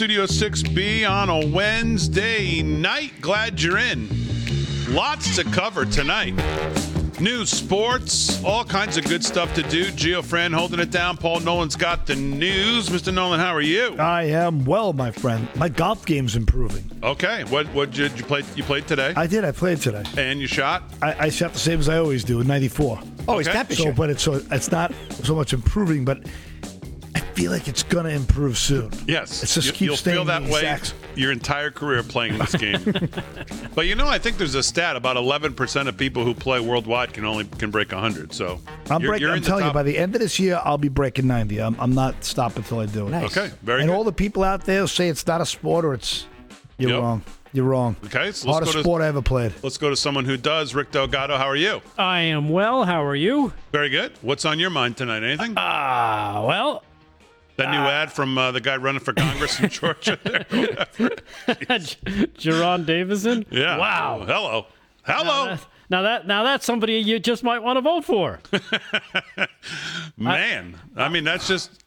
live from Studio 6B on a Wednesday night. Glad you're in. Lots to cover tonight. News, sports, all kinds of good stuff to do. Gio Fran holding it down. Paul Nolan's got the news. Mr. Nolan, how are you? I am well, my friend. My golf game's improving. Okay. What what did you play? You played today, I did. I played today. and you shot. I, I shot the same as I always do, 94. Oh, it's that So, picture. but it's so it's not so much improving, but I feel like it's gonna improve soon. Yes, It's just You- keep you'll staying feel that way exact- your entire career playing this game. but you know, I think there's a stat about 11% of people who play worldwide can only can break 100. So I'm you're, breaking. you're I'm in the telling you, by the end of this year, I'll be breaking 90. I'm, I'm not stopping until I do it. Nice. Okay, very and good. all the people out there who say it's not a sport or it's you're Yep. wrong. You're wrong. Okay, so let's Hardest go to- sport I ever played. Let's go to someone who does. Rick Delgado, how are you? I am well. How are you? Very good. What's on your mind tonight? Anything? Ah, well, that new ad from uh, the guy running for Congress in Georgia? there? Jerron Davison. yeah. Wow. Hello. Now Hello, that, now that now that's somebody you just might want to vote for. man. I mean, that's just.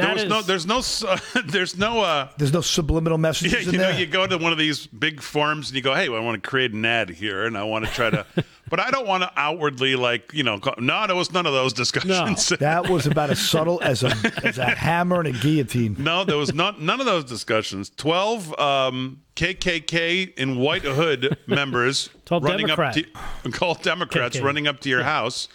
There That was is- no. There's no. s- There's no. Uh, There's no subliminal messages Yeah, in you know, there. you go to one of these big forums and you go, "Hey, I want to create an ad here, and I want to try to," but I don't want to outwardly like, you know, go, no, there was none of those discussions. No. that was about as subtle as a as a hammer and a guillotine. no, there was not none of those discussions. Twelve um, KKK in White Hood members 12 running Democrat. up to called Democrats KK. running up to your house,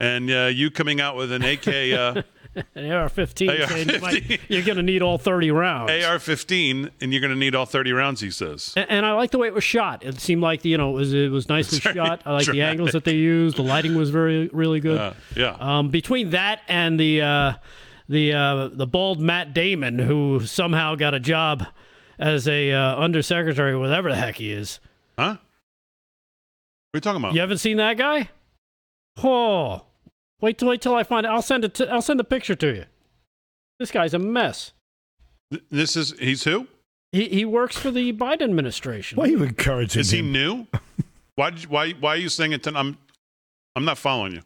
and uh, you coming out with an AK. An AR-15 saying you might, AR-15. you're going to need all 30 rounds. AR-15, and you're going to need all 30 rounds. He says. and, and I like the way it was shot. It seemed like you know it was it was nicely shot. I like the angles that they used. The lighting was very really good. Uh, yeah. Um, between that and the uh, the uh, the bald Matt Damon, who somehow got a job as a uh, undersecretary, whatever the heck he is. Huh? What are you talking about? You haven't seen that guy? Oh, wait till wait till I find it. I'll send it. To, I'll send a picture to you. This guy's a mess. This is he's who? He he works for the Biden administration. Why are you encouraging Is he new? why did you, why why are you saying it? To, I'm I'm not following you.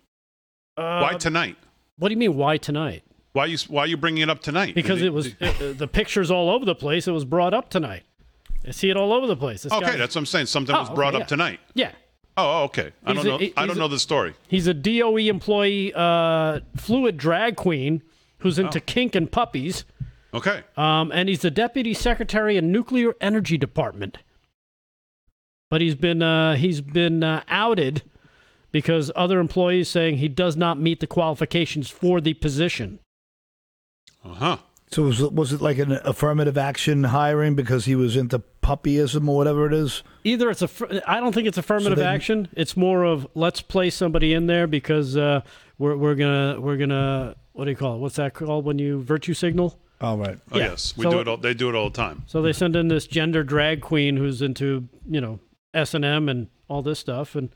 Uh, Why tonight? What do you mean? Why tonight? Why you why are you bringing it up tonight? Because it was uh, the pictures all over the place. It was brought up tonight. I see it all over the place. This okay. guy- That's what I'm saying. Something Oh, was brought okay, up yeah. tonight. yeah. Oh, okay. I He's don't know. I don't know the story. He's a DOE employee, uh, fluid drag queen who's into Oh. kink and puppies. Okay. Um, and he's the deputy secretary in nuclear energy department. But he's been uh, he's been uh, outed because other employees saying he does not meet the qualifications for the position. Uh huh. So was it, was it like an affirmative action hiring because he was into puppyism or whatever it is? Either it's a, I don't think it's affirmative then- action. It's more of let's place somebody in there because uh, we're we're gonna we're gonna what do you call it? What's that called when you virtue signal? All right. Oh Yeah. yes, we So- do it. All, they do it all the time. So they send in this gender drag queen who's into, you know, S and M and all this stuff, and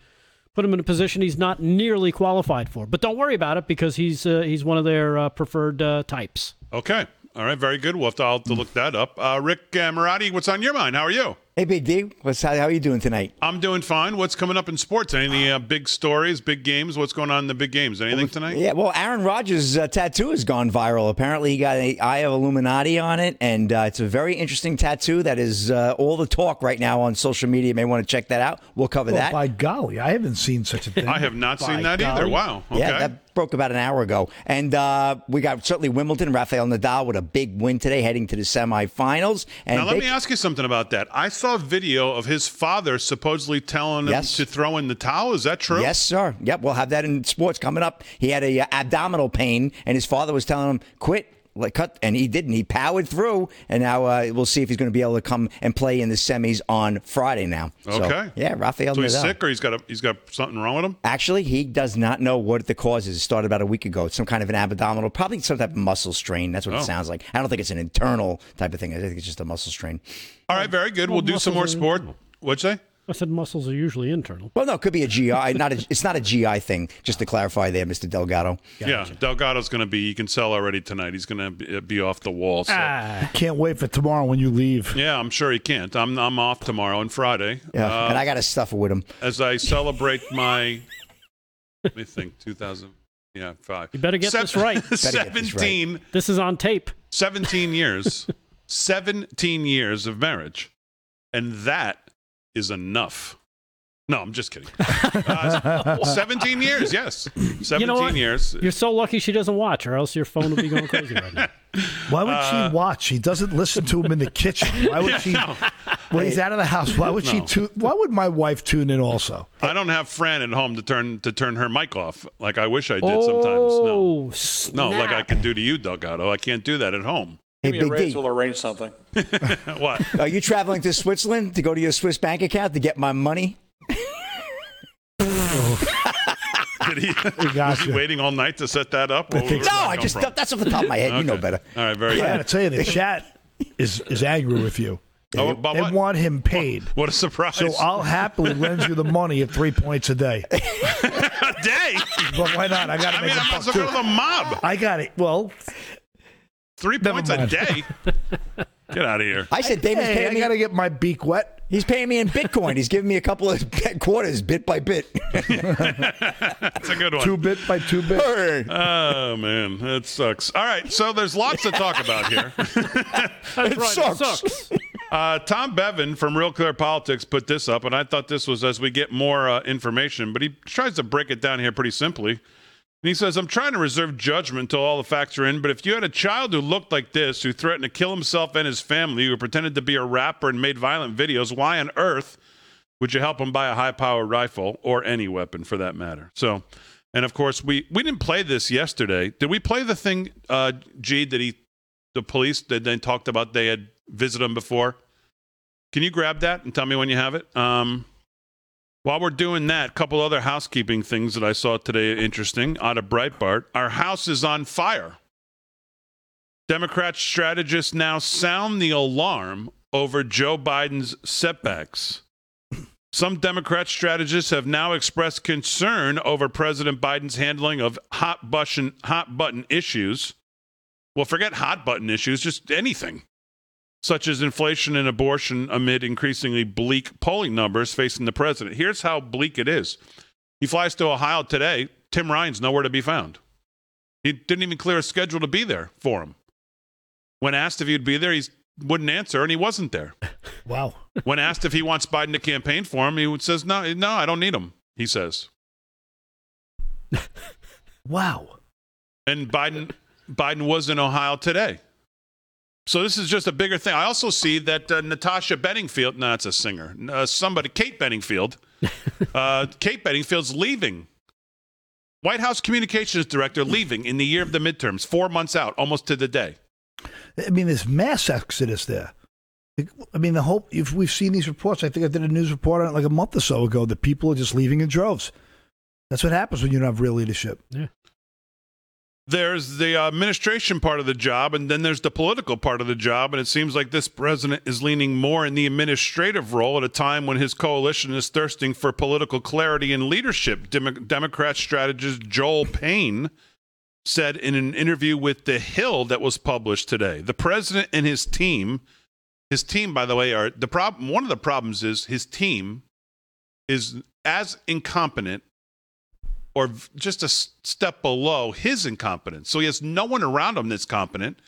put him in a position he's not nearly qualified for. But don't worry about it because he's uh, he's one of their uh, preferred uh, types. Okay. All right. Very good. We'll have to, I'll have to look that up. Uh, Rick uh, Marotti, what's on your mind? How are you? Hey, Big D, what's how, how are you doing tonight? I'm doing fine. What's coming up in sports? Any uh, big stories, big games? What's going on in the big games? Anything tonight? Yeah, well, Aaron Rodgers' uh, tattoo has gone viral. Apparently, he got an Eye of Illuminati on it, and uh, it's a very interesting tattoo that is uh, all the talk right now on social media. You may want to check that out. We'll cover Well, that. by golly, I haven't seen such a thing. I have not By seen that either. Wow. Okay. Yeah, that broke about an hour ago. And uh, we got certainly Wimbledon, Rafael Nadal with a big win today, heading to the semifinals. And now let they- me ask you something about that. I saw a video of his father supposedly telling him to throw in the towel. Is that true? Yes, sir. Yep, we'll have that in sports coming up. He had a uh, abdominal pain, and his father was telling him quit. Like cut, and he didn't. He powered through, and now uh, we'll see if he's going to be able to come and play in the semis on Friday. Now, So, Okay. yeah, Rafael So he's Nadal. sick, or he's got a, he's got something wrong with him. Actually, he does not know what the cause is. It started about a week ago. It's some kind of an abdominal, probably some type of muscle strain. That's what Oh. it sounds like. I don't think it's an internal type of thing. I think it's just a muscle strain. All right, very good. Well, We'll do some more sport. What'd you say? I said muscles are usually internal. Well, no, it could be a GI. Not a, it's not a GI thing. Just to clarify, there, Mister Delgado. Yeah, Delgado's going to be. You can sell already tonight. He's going to be off the wall. So. Ah, Can't wait for tomorrow when you leave. Yeah, I'm sure he can't. I'm I'm off tomorrow and Friday. Yeah, Uh, and I got to stuff with him. as I celebrate my. let me think. 2000. Yeah, five. You better get Sev- this right. this right. 17, this is on tape. 17 years 17 years of marriage. And that is enough. No, I'm just kidding. Uh, 17 years, yes. 17 You know what? years. You're so lucky she doesn't watch, or else your phone would be going crazy right now. Why would Uh, she watch? She doesn't listen to him in the kitchen. Why would she? When he's out of the house, why would she? Tu- why would my wife tune in also? I don't have Fran at home to turn to turn her mic off like I wish I did sometimes. No. Oh, No, like I snap. can do to you, Delgado. I can't do that at home. Hey, Give me a Big raise, D, we'll arrange something. what? are you traveling to Switzerland to go to your Swiss bank account to get my money? Did he, was gotcha. he waiting all night to set that up? Where- where did No, that I come just from? that's off the top of my head. You know Okay. better. All right, very I good. gotta tell you, the chat is is angry with you. Oh, about They what? want him paid. What a surprise! So I'll happily lend you the money at three points a day. a day. But why not? I got to I make mean, a I'm buck also going too. to the mob. I got it. Well, Three Never points a day. Get out of here. I said David's hey, paying I me. got to get my beak wet. He's paying me in Bitcoin. He's giving me a couple of quarters, bit by bit. That's a good one. Two bit by two bit. Oh man, that sucks. All right, so there's lots to talk about here. That's right, it sucks. sucks. Uh, Tom Bevan from Real Clear Politics put this up, and I thought this was as we get more uh, information, but he tries to break it down here pretty simply. And he says, I'm trying to reserve judgment until all the facts are in, but if you had a child who looked like this, who threatened to kill himself and his family, who pretended to be a rapper and made violent videos, why on earth would you help him buy a high powered rifle or any weapon for that matter? So, and of course, we, we didn't play this yesterday. Did we play the thing, uh, G, that he, the police, that they talked about they had visited him before? Can you grab that and tell me when you have it? Um, while we're doing that, a couple other housekeeping things that I saw today interesting out of Breitbart. Our house is on fire. Democrat strategists now sound the alarm over Joe Biden's setbacks. Some Democrat strategists have now expressed concern over President Biden's handling of hot button, hot button issues. Well, forget hot button issues, just anything such as inflation and abortion amid increasingly bleak polling numbers facing the president. Here's how bleak it is. He flies to Ohio today. Tim Ryan's nowhere to be found. He didn't even clear a schedule to be there for him. When asked if he'd be there, he wouldn't answer, and he wasn't there. Wow. When asked if he wants Biden to campaign for him, he says, "No, no, I don't need him." He says, Wow. and Biden Biden was in Ohio today. So this is just a bigger thing. I also see that uh, Natasha Bedingfield, no, it's a singer. Uh, somebody, Kate Bedingfield, uh, Kate Bedingfield's leaving. White House Communications Director leaving in the year of the midterms, four months out, almost to the day. I mean, this mass exodus there. I mean, the whole. If we've seen these reports, I think I did a news report on it like a month or so ago that people are just leaving in droves. That's what happens when you don't have real leadership. There's the administration part of the job, and then there's the political part of the job. And it seems like this president is leaning more in the administrative role at a time when his coalition is thirsting for political clarity and leadership. Dem- Democrat strategist Joel Payne said in an interview with The Hill that was published today the president and his team, his team, by the way, are the problem. One of the problems is his team is as incompetent or just a step below his incompetence. So he has no one around him that's competent.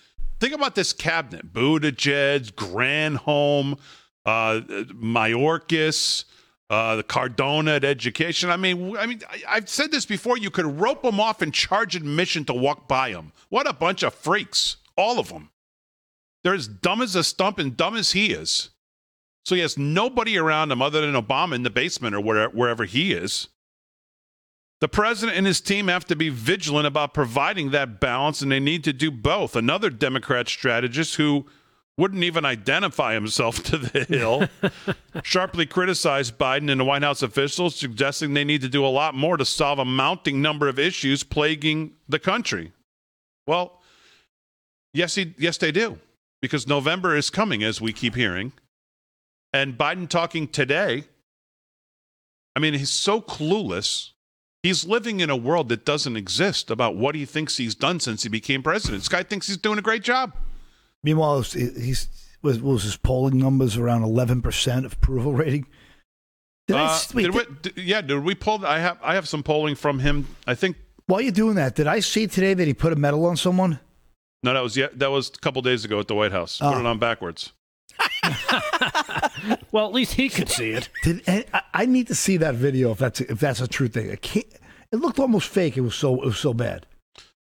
Think about this cabinet: Buttigieg, Granholm, uh, Mayorkas, uh, the Cardona at Education. I mean, I mean, I, I've said this before. You could rope them off and charge admission to walk by them. What a bunch of freaks! All of them. They're as dumb as a stump and dumb as he is. So he has nobody around him other than Obama in the basement or where, wherever he is. The president and his team have to be vigilant about providing that balance, and they need to do both. Another Democrat strategist who wouldn't even identify himself to the Hill sharply criticized Biden and the White House officials, suggesting they need to do a lot more to solve a mounting number of issues plaguing the country. Well, yes, he, yes, they do, because November is coming, as we keep hearing. And Biden talking today, I mean, he's so clueless. He's living in a world that doesn't exist about what he thinks he's done since he became president. This guy thinks he's doing a great job. Meanwhile, he's, was, was his polling numbers around eleven percent approval rating. Did I Uh, s- wait, did we, did- yeah, did we pull? I have I have some polling from him. I think while you're doing that, did I see today that he put a medal on someone? No, that was yeah, that was a couple days ago at the White House. Put Oh. it on backwards. Well, at least he could see it. Did, I, I need to see that video if that's if that's a true thing. I can't. It looked almost fake. It was so it was so bad.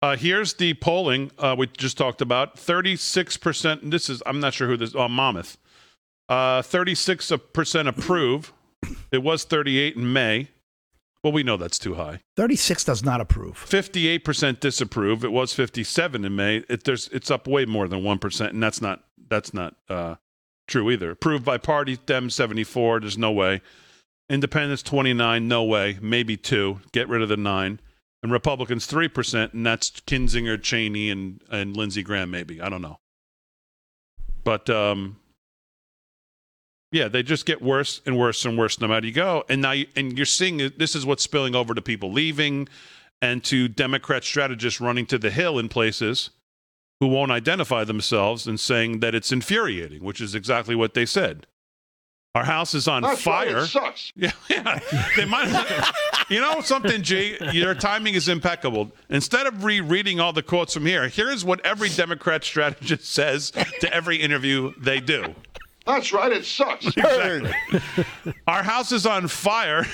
Uh, here's the polling uh, we just talked about. 36%. This is, I'm not sure who this, oh, Monmouth. Uh, 36% approve. It was 38 in May. Well, we know that's too high. Thirty six does not approve. 58% disapprove. It was 57 in May. It, there's, it's up way more than 1%, and that's not, that's not uh, true either. Approved by party, Dem 74. There's no way. Independents 29. No way. Maybe two. Get rid of the nine. And Republicans 3%, and that's Kinzinger, Cheney, and, and Lindsey Graham, maybe. I don't know. But, um, yeah, they just get worse and worse and worse no matter you go. And now, you, and you're seeing this is what's spilling over to people leaving and to Democrat strategists running to the Hill in places who won't identify themselves and saying that it's infuriating, which is exactly what they said. Our house is on That's right, fire. it sucks. Yeah, yeah. They might. you know something, G. Your timing is impeccable. Instead of rereading all the quotes from here, here's what every Democrat strategist says to every interview they do. That's right, it sucks. Exactly. Our house is on fire,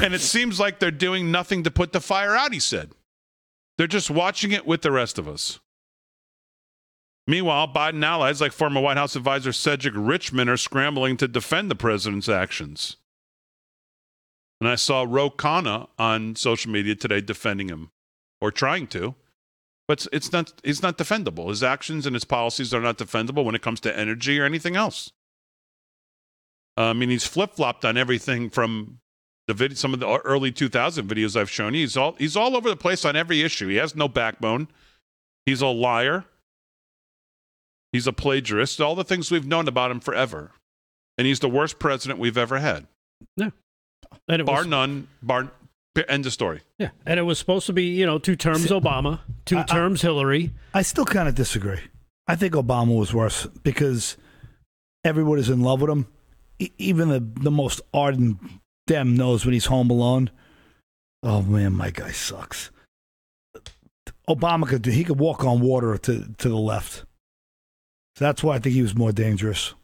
and it seems like they're doing nothing to put the fire out. He said, "They're just watching it with the rest of us." Meanwhile, Biden allies like former White House advisor Cedric Richmond are scrambling to defend the president's actions. And I saw Ro Khanna on social media today defending him, or trying to. But it's- it's not. He's not defendable. His actions and his policies are not defendable when it comes to energy or anything else. Uh, I mean, he's flip flopped on everything from the vid- some of the early 2000 videos I've shown you. He's all he's all over the place on every issue. He has no backbone. He's a liar. He's a plagiarist. All the things we've known about him forever. And he's the worst president we've ever had, And it bar was, none. Bar end of story. yeah, and it was supposed to be you know two terms Obama, two I- I- terms Hillary. I still kind of disagree. I think Obama was worse because everybody's in love with him. E- even the the most ardent Dem knows when he's home alone. Oh man, my guy sucks. Obama could do. He could walk on water to to the left. So that's why I think he was more dangerous.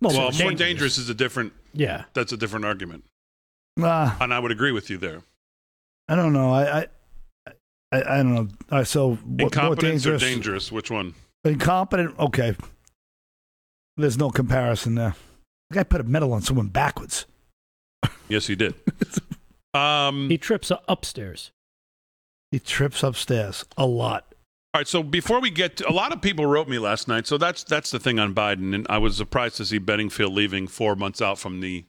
Well, more dangerous is a different. Yeah, That's a different argument, Ah, and I would agree with you there. I don't know. I I I, I don't know. All right, so what, more Incompetence dangerous? or dangerous? Which one? Incompetent. Okay. There's no comparison there. The guy put a medal on someone backwards. Yes, he did. um, he trips upstairs. He trips upstairs a lot. All right, so before we get to, a lot of people wrote me last night, so that's that's the thing on Biden, and I was surprised to see Bedingfield leaving four months out from the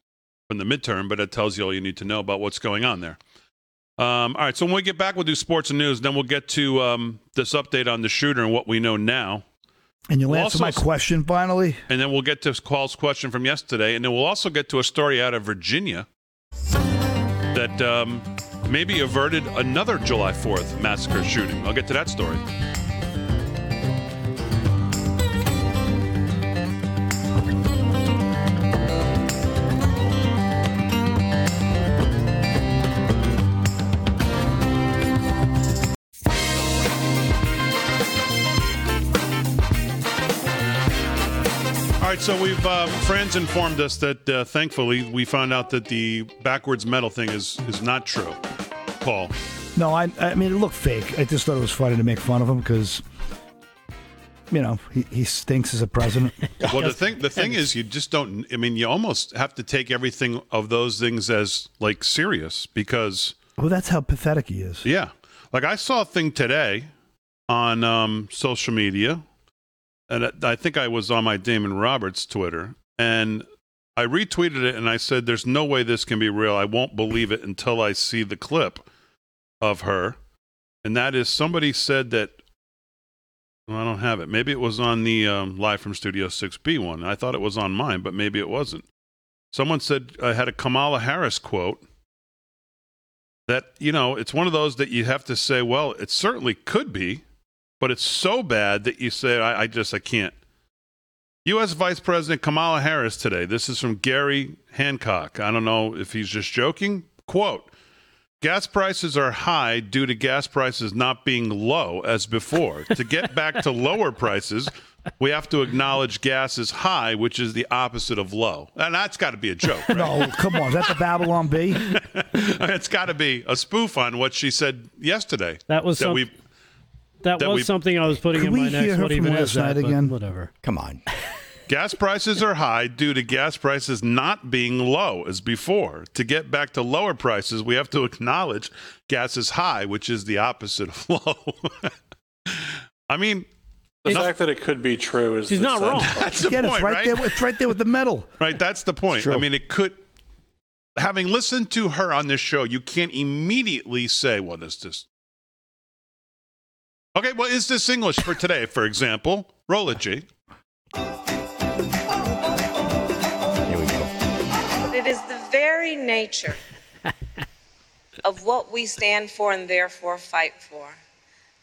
from the midterm, but it tells you all you need to know about what's going on there. Um, all right, so when we get back, we'll do sports and news. Then we'll get to um, this update on the shooter and what we know now, And you'll Well, answer also- my question finally. and then we'll get to Paul's question from yesterday, and then we'll also get to a story out of Virginia that um, maybe averted another July Fourth massacre shooting. I'll get to that story. So we've uh, friends informed us that uh, thankfully we found out that the backwards metal thing is is not true. Paul, No, I I mean it looked fake. I just thought it was funny to make fun of him because you know he, he stinks as a president. well the thing the thing is you just don't. I mean, you almost have to take everything of those things as like serious because well, that's how pathetic he is. yeah, like I saw a thing today on um, social media, and I- think I was on my Damon Roberts Twitter, and I retweeted it and I said, "There's no way this can be real. I won't believe it until I see the clip of her." And that is somebody said that. Well, I don't have it. Maybe it was on the um, live from Studio 6B one. I thought it was on mine, but maybe it wasn't. Someone said I had a Kamala Harris quote that you know it's one of those that you have to say, well, it certainly could be, but it's so bad that you say, I, I just I can't. U.S. Vice President Kamala Harris today. This is from Gary Hancock. I don't know if he's just joking. Quote Gas prices are high due to gas prices not being low as before. to get back to lower prices, we have to acknowledge gas is high, which is the opposite of low. And that's got to be a joke. Right? No, come on. Is that the Babylon Bee? it's got to be a spoof on what she said yesterday. That was some- we That, That was we- something I was putting in my we hear next. her What from even last is that? night again? Whatever. Come on. Gas prices are high due to gas prices not being low as before. To get back to lower prices, we have to acknowledge gas is high, which is the opposite of low. I mean, The It's- fact that it could be true is She's not sad wrong. that's the Again, point, it's right, right? there. It's right there with the medal. Right, that's the point. I mean, it could. Having listened to her on this show, you can't immediately say, "What is this?" Okay, well, is this English for today? For example, roll it, G. Here we go. It is the very nature of what we stand for and therefore fight for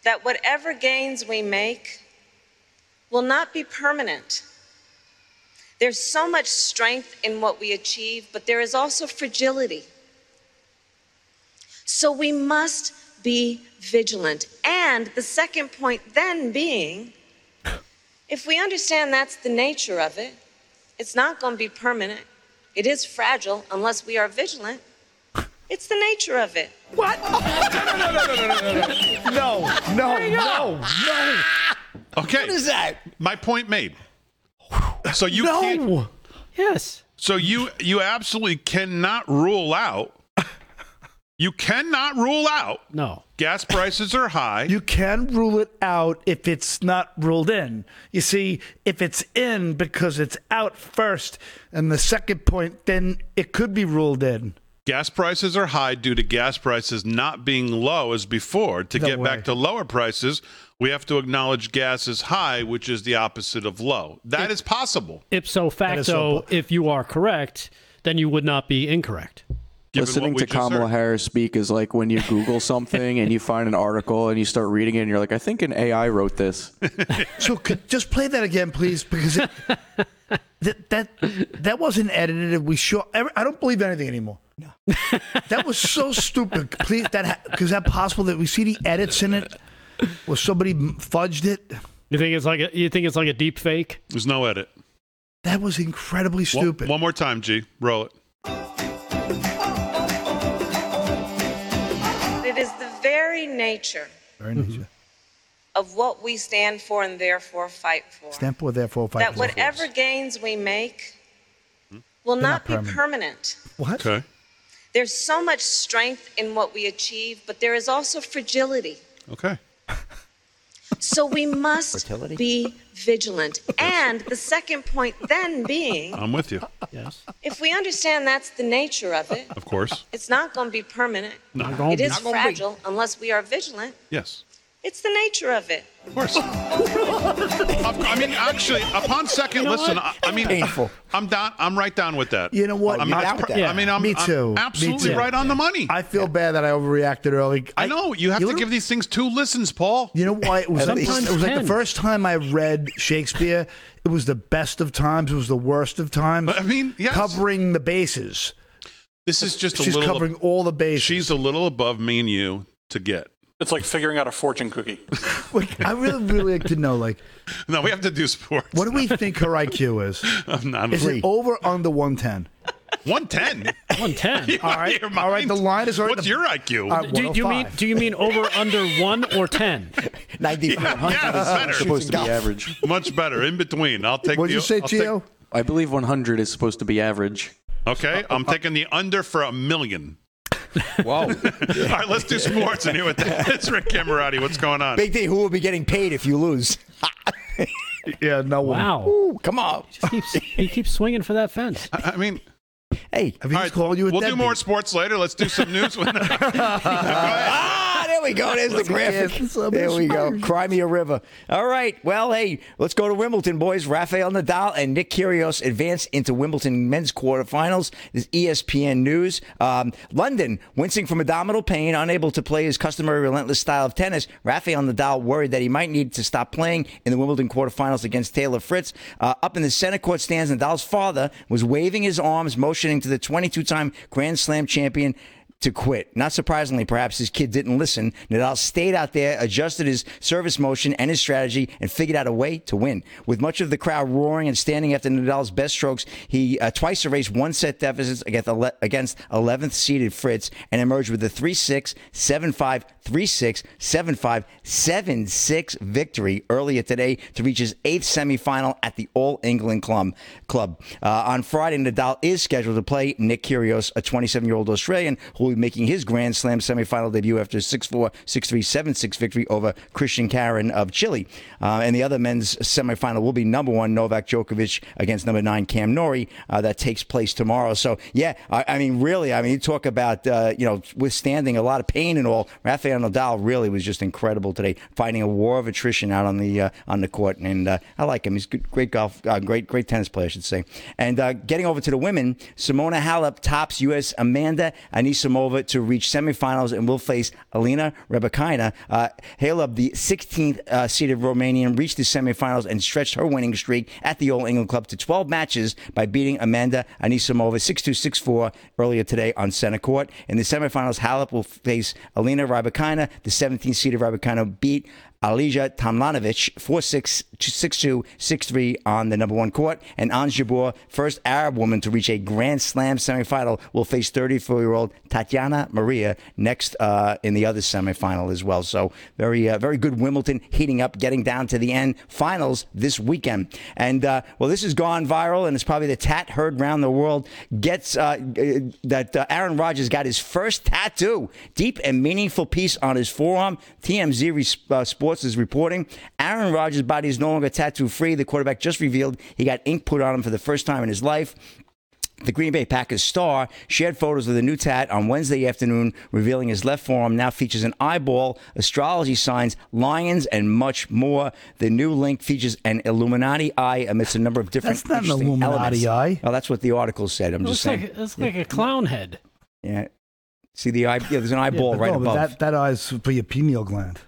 that whatever gains we make will not be permanent. There's so much strength in what we achieve, but there is also fragility. So we must be vigilant. And the second point then being if we understand that's the nature of it, it's not going to be permanent. It is fragile unless we are vigilant. It's the nature of it. What? no, no, no, no. No, no, no, no, no, no. Okay, What is that? my point made. So you can't. No. Yes. So you you absolutely cannot rule out. You cannot rule out No. Gas prices are high. You can rule it out if it's not ruled in. You see, if it's in because it's out first, and the second point, then it could be ruled in. Gas prices are high due to gas prices not being low as before. To No get way. back to lower prices, we have to acknowledge gas is high, which is the opposite of low. That is possible. Ipso is facto, so- if you are correct, then you would not be incorrect. Given Listening to Kamala heard. Harris speak is like when you Google something and you find an article and you start reading it and you're like, I think an AI wrote this. So could, just play that again, please, because it, that that that wasn't edited. We sure. I don't believe anything anymore. No, that was so stupid. Please, that because that possible that we see the edits in it, where somebody fudged it. You think it's like a, you think it's like a deep fake? There's no edit. That was incredibly stupid. One, more time, G. Roll it. It very nature Very nice. Mm-hmm. of what we stand for and therefore fight for Stand for therefore fight. that for. whatever gains we make hmm? will not, not be permanent. permanent. What? Okay. There's so much strength in what we achieve, but there is also fragility. Okay. So we must Fertility? be vigilant. And the second point then being, I'm with you. Yes. if we understand that's the nature of it, Of course. it's not going to be permanent. Not gonna It be. is fragile unless we are vigilant. Yes. It's the nature of it. Of course. I mean, actually, upon second listen, I, I mean, Painful. I'm down. I'm right down with that. You know what? I'm you're not- down? Yeah. I mean, I'm, Me I'm too. Me absolutely too. right on the money. I, I feel bad that I overreacted early. I know you have to know- give these things two listens, Paul. You know why? It was, like, it was like the first time I read Shakespeare. It was the best of times. It was the worst of times. I mean, yes. covering the bases. This is just a She's little. covering all the bases. she's a little above me and you to get. It's like figuring out a fortune cookie. Like, I really, really like to know. Like, No, we have to do sports. what do we think her IQ is? I'm not. Is it over under one ten? One ten. One ten. All right, all right. The line is already. What's your IQ? Uh, Do, do you mean 105. do you mean over under one or ten? 94. yeah, that's better. supposed to be average. Much better. In between. I'll take. What'd the, you say, I'll take- Gio? I believe 100 is supposed to be average. Okay, I'm taking the under for a million. Whoa. All right, let's do sports and hear what that. It's Rick Camerati. What's going on? Big D, who will be getting paid if you lose? Yeah, no one. Wow. Ooh, come on. Just keeps, he keeps swinging for that fence. I I mean, Hey. Have you all right, called you a we'll do more sports later. Let's do some news. When Ah, there we go. There's the graphic. Yes, There we go. inspired. Cry me a river. All right. Well, hey, let's go to Wimbledon, boys. Rafael Nadal and Nick Kyrgios advance into Wimbledon men's quarterfinals. This is ESPN News. Um, London, wincing from abdominal pain, unable to play his customary relentless style of tennis. Rafael Nadal worried that he might need to stop playing in the Wimbledon quarterfinals against Taylor Fritz. Uh, up in the center court stands, Nadal's father was waving his arms, motioning to the 22-time Grand Slam champion to quit. Not surprisingly, perhaps his kid didn't listen. Nadal stayed out there, adjusted his service motion and his strategy, and figured out a way to win. With much of the crowd roaring and standing after Nadal's best strokes, he uh, twice erased one set deficits against against 11th seeded Fritz and emerged with a 3 6, 7 5, 3 6, 7 5, 7 6 victory earlier today to reach his eighth semifinal at the All England Club. Club. Uh, on Friday, Nadal is scheduled to play Nick Kyrgios, a 27 year old Australian who will be making his Grand Slam semifinal debut after 6 4, 6 3, 7 6 victory over Cristian Garin of Chile. Uh, and the other men's semifinal will be number one Novak Djokovic against number nine Cam Norrie. Uh, that takes place tomorrow. So, yeah, I, I mean, really, I mean, you talk about, uh, you know, withstanding a lot of pain and all. Rafael Nadal really was just incredible today, fighting a war of attrition out on the uh, on the court. And uh, I like him. He's good, great golf, uh, great great tennis player, I should say. And uh, getting over to the women, Simona Halep tops U.S. Amanda Anisimova to reach semifinals and will face Alina Rybakina. Uh, Halep, the 16th uh, seeded Romanian, reached the semifinals and stretched her winning streak at the All England Club to 12 matches by beating Amanda Anisimova 6-2, 6-4 earlier today on center court. In the semifinals, Halep will face Alina The 17th seeded Rybakina beat Ajla Tomljanovic 4 6 6 2 6 3 on the number one court. And Ons Jabeur, first Arab woman to reach a Grand Slam semifinal, will face 34 year old Tatiana Maria next uh, in the other semifinal as well. So very uh, very good Wimbledon heating up, getting down to the end finals this weekend. And uh, well, this has gone viral, and it's probably the tat heard around the world. Gets uh, that uh, Aaron Rodgers got his first tattoo, deep and meaningful piece on his forearm. TMZ uh, Sports is reporting Aaron Rodgers' body is no longer tattoo free. The quarterback just revealed he got ink put on him for the first time in his life. The Green Bay Packers star shared photos of the new tat on Wednesday afternoon, revealing his left forearm now features an eyeball, astrology signs, lions, and much more. The new link features an Illuminati eye amidst a number of different That's not an Illuminati elements. eye. Well, that's what the article said. I'm It just saying. like it's like a clown head. yeah. See the eye? Yeah, there's an eyeball But right no, but above. that, that eye's for your pineal gland.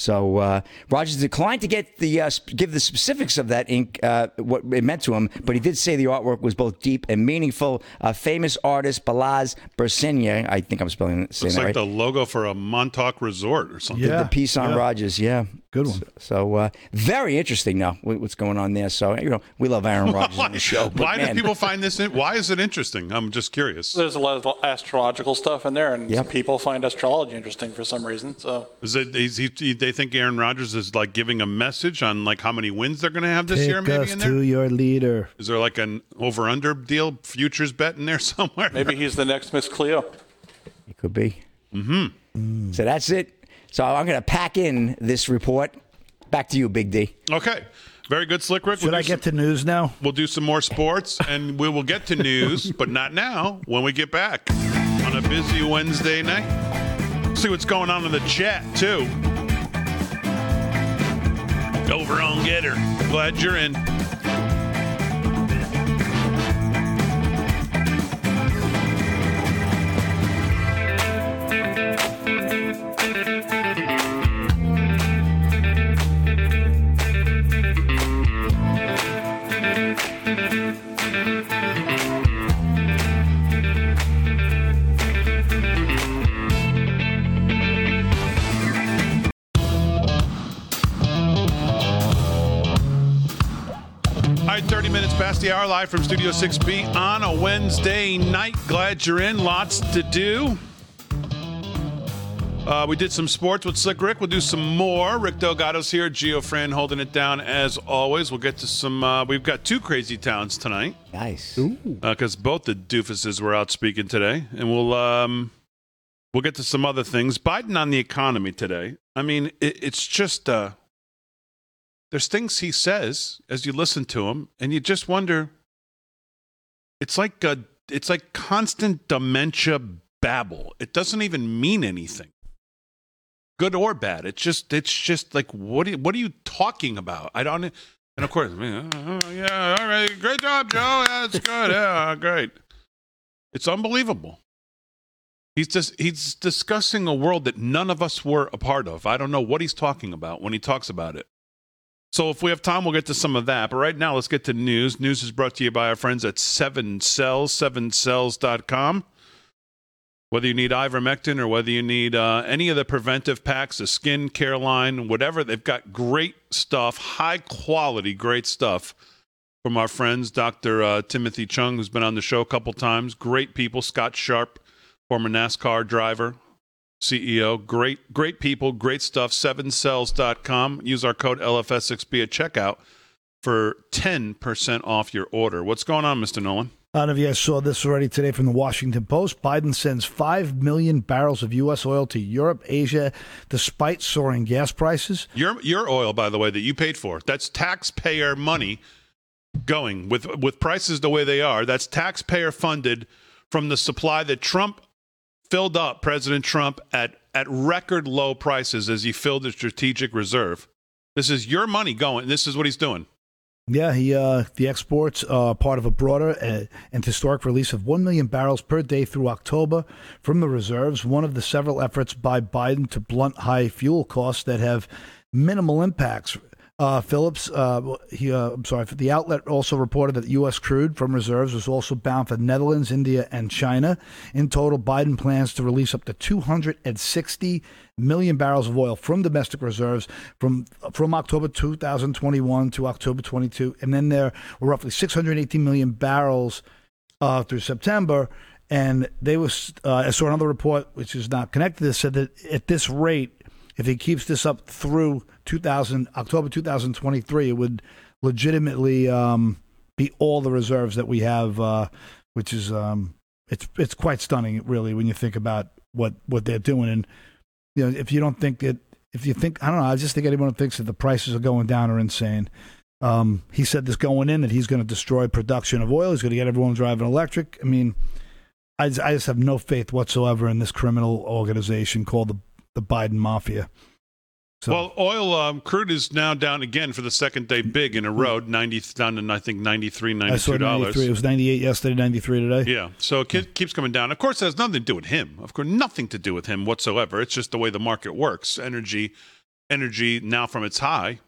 So uh, Rodgers declined to get the uh, sp- give the specifics of that ink, uh, what it meant to him, but he did say the artwork was both deep and meaningful. Uh, famous artist Balazs Bercsenyi, I think I'm spelling it. Looks like right. the logo for a Montauk resort or something. Yeah. the piece on yeah. Rodgers, yeah. Good one. So uh, very interesting now what's going on there. So you know we love Aaron Rodgers on the show. Why man, do people find this? In, why is it interesting? I'm just curious. There's a lot of astrological stuff in there, and Yep. people find astrology interesting for some reason. So Is it? Is he, they think Aaron Rodgers is like giving a message on like how many wins they're going to have this year? Take Maybe us in to your leader. Is there like an over under deal futures bet in there somewhere? maybe he's the next Miss Cleo. it could be. Mm-hmm. So that's it. So I'm going to pack in this report. Back to you, Big D. Okay. Very good, Slick Rick. Should We'll I get some- to news now? We'll do some more sports, and we will get to news, but not now. When we get back on a busy Wednesday night, see what's going on in the chat too. Over on Gettr. Glad you're in. All right, 30 minutes past the hour, live from Studio 6B on a Wednesday night. Glad you're in. Lots to do. Uh, we did some sports with Slick Rick. We'll do some more. Rick Delgado's here. Gio Fran holding it down as always. We'll get to some. Uh, we've got two crazy towns tonight Nice. because both the doofuses were out speaking today, and we'll um, we'll get to some other things. Biden on the economy today. I mean, it, it's just uh, there's things he says as you listen to him, and you just wonder. It's like a, it's like constant dementia babble. It doesn't even mean anything, good or bad. It's just, it's just like what are you, what are you talking about? I don't. And of course, yeah, all right, great job, Joe. That's good. Yeah, great. It's unbelievable. He's just he's discussing a world that none of us were a part of. I don't know what he's talking about when he talks about it. So if we have time, we'll get to some of that. But right now, let's get to news. News is brought to you by our friends at Seven Cells, sevencells.com. Whether you need ivermectin or whether you need uh, any of the preventive packs, the skin care line, whatever, they've got great stuff, high quality, great stuff from our friends, Dr. Uh, Timothy Chung, who's been on the show a couple times. Great people. Scott Sharp, former NASCAR driver, CEO. Great, great people, great stuff. Sevencells.com. Use our code LFS6B at checkout for 10% off your order. What's going on, Mr. Nolan? I don't know if you guys saw this already today from the Washington Post. Biden sends 5 million barrels of U.S. oil to Europe, Asia, despite soaring gas prices. Your, your oil, by the way, that you paid for, that's taxpayer money going with, with prices the way they are. That's taxpayer funded from the supply that Trump filled up, President Trump, at, at record low prices as he filled the strategic reserve. This is your money going. This is what he's doing. Yeah, he uh, the exports are part of a broader uh, and historic release of 1 million barrels per day through October from the reserves, one of the several efforts by Biden to blunt high fuel costs that have minimal impacts uh, Phillips, uh, he, uh, I'm sorry, the outlet also reported that U.S. crude from reserves was also bound for Netherlands, India, and China. In total, Biden plans to release up to 260 million barrels of oil from domestic reserves from from October 2021 to October 22, and then there were roughly 618 million barrels uh, through September. And they was uh, I saw another report, which is not connected this, said that at this rate, if he keeps this up through 2000 October 2023, it would legitimately um, be all the reserves that we have, uh, which is um, it's it's quite stunning, really, when you think about what what they're doing. And you know, if you don't think that, if you think, I don't know, I just think anyone who thinks that the prices are going down are insane. Um, he said this going in that he's going to destroy production of oil. He's going to get everyone driving electric. I mean, I just, I just have no faith whatsoever in this criminal organization called the the Biden mafia. So. Well, oil um, crude is now down again for the second day big in a row, ninety down to I think 93 92 dollars. It was ninety eight yesterday, ninety three today. Yeah, so it keeps coming down. Of course, it has nothing to do with him. Of course, nothing to do with him whatsoever. It's just the way the market works. Energy, energy now from its high.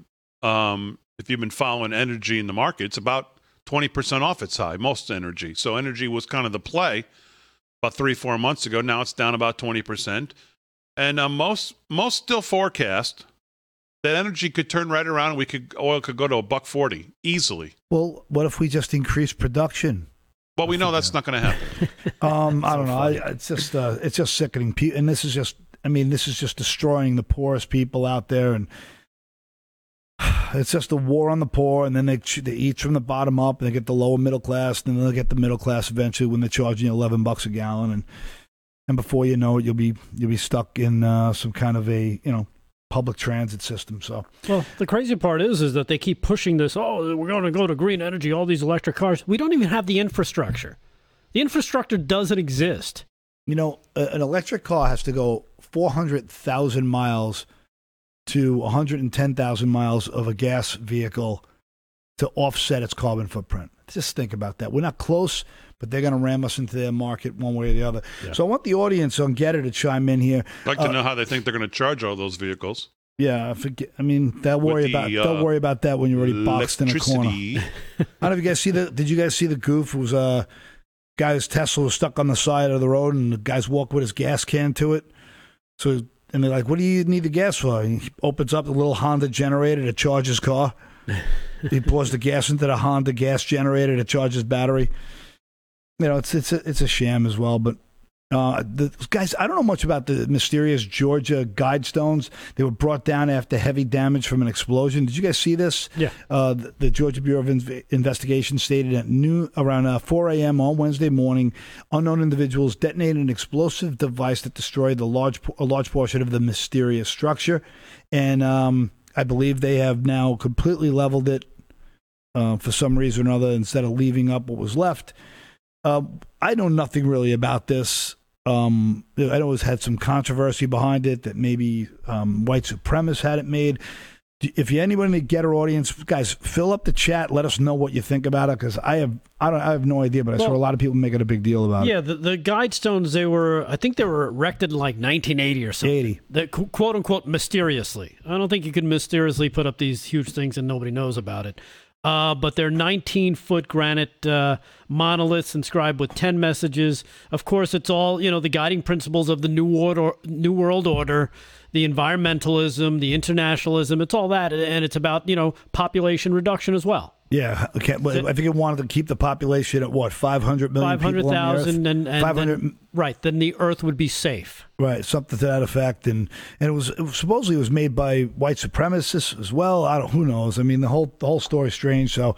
Um, if you've been following energy in the market, it's about twenty percent off its high. Most energy. So energy was kind of the play about three four months ago. Now it's down about twenty percent. And uh, most most still forecast that energy could turn right around and we could oil could go to a buck forty easily. Well, what if we just increase production? Well, we know that's not going to happen. um, I don't know. I, it's just uh, it's just sickening. And this is just, I mean, this is just destroying the poorest people out there, and it's just a war on the poor. And then they they eat from the bottom up, and they get the lower middle class, and then they'll get the middle class eventually when they're charging you eleven bucks a gallon, and and before you know it, you'll be you'll be stuck in uh, some kind of a you know public transit system. So, well, the crazy part is, is that they keep pushing this. Oh, we're going to go to green energy. All these electric cars. We don't even have the infrastructure. The infrastructure doesn't exist. You know, an electric car has to go four hundred thousand miles to one hundred and ten thousand miles of a gas vehicle to offset its carbon footprint. Just think about that. We're not close, but they're going to ram us into their market one way or the other. Yeah. So I want the audience on Gettr to chime in here. I'd like to uh, know how they think they're going to charge all those vehicles. Yeah, I forget. I mean, they'll worry the, about uh, they'll worry about that when you're already boxed in a corner. I don't know if you guys see the. Did you guys see the goof? It was a uh, guy's Tesla was stuck on the side of the road, and the guy's walking with his gas can to it. So, and they're like, "What do you need the gas for?" And he opens up the little Honda generator to charge his car. He pours the gas into the Honda gas generator to charge his battery. You know, it's it's a, it's a sham as well. But uh, the guys, I don't know much about the mysterious Georgia guidestones. They were brought down after heavy damage from an explosion. Did you guys see this? Yeah. Uh, the, the, Georgia Bureau of Inv- Investigation stated at noon, around uh, 4 a.m. on Wednesday morning, unknown individuals detonated an explosive device that destroyed the large a large portion of the mysterious structure, and um, I believe they have now completely leveled it uh, for some reason or other instead of leaving up what was left. Uh, I know nothing really about this. Um, I know it's had some controversy behind it that maybe um, white supremacists had it made if you anyone in the Gettr audience, guys, fill up the chat. Let us know what you think about it because I have I don't I have no idea, but I well, saw a lot of people making a big deal about yeah, it. Yeah, the, the guidestones they were I think they were erected in like 1980 or something. 80. That quote unquote mysteriously. I don't think you can mysteriously put up these huge things and nobody knows about it. Uh, but they're 19 foot granite uh, monoliths inscribed with 10 messages. Of course, it's all you know the guiding principles of the new order, new world order, the environmentalism, the internationalism. It's all that, and it's about you know population reduction as well. Yeah, okay. But I think it wanted to keep the population at what five hundred million. Five hundred thousand, and, and five hundred. then- right. Then the Earth would be safe. Right, something to that effect, and and it was, it was supposedly it was made by white supremacists as well. I don't, who knows? I mean, the whole the whole story's strange. So,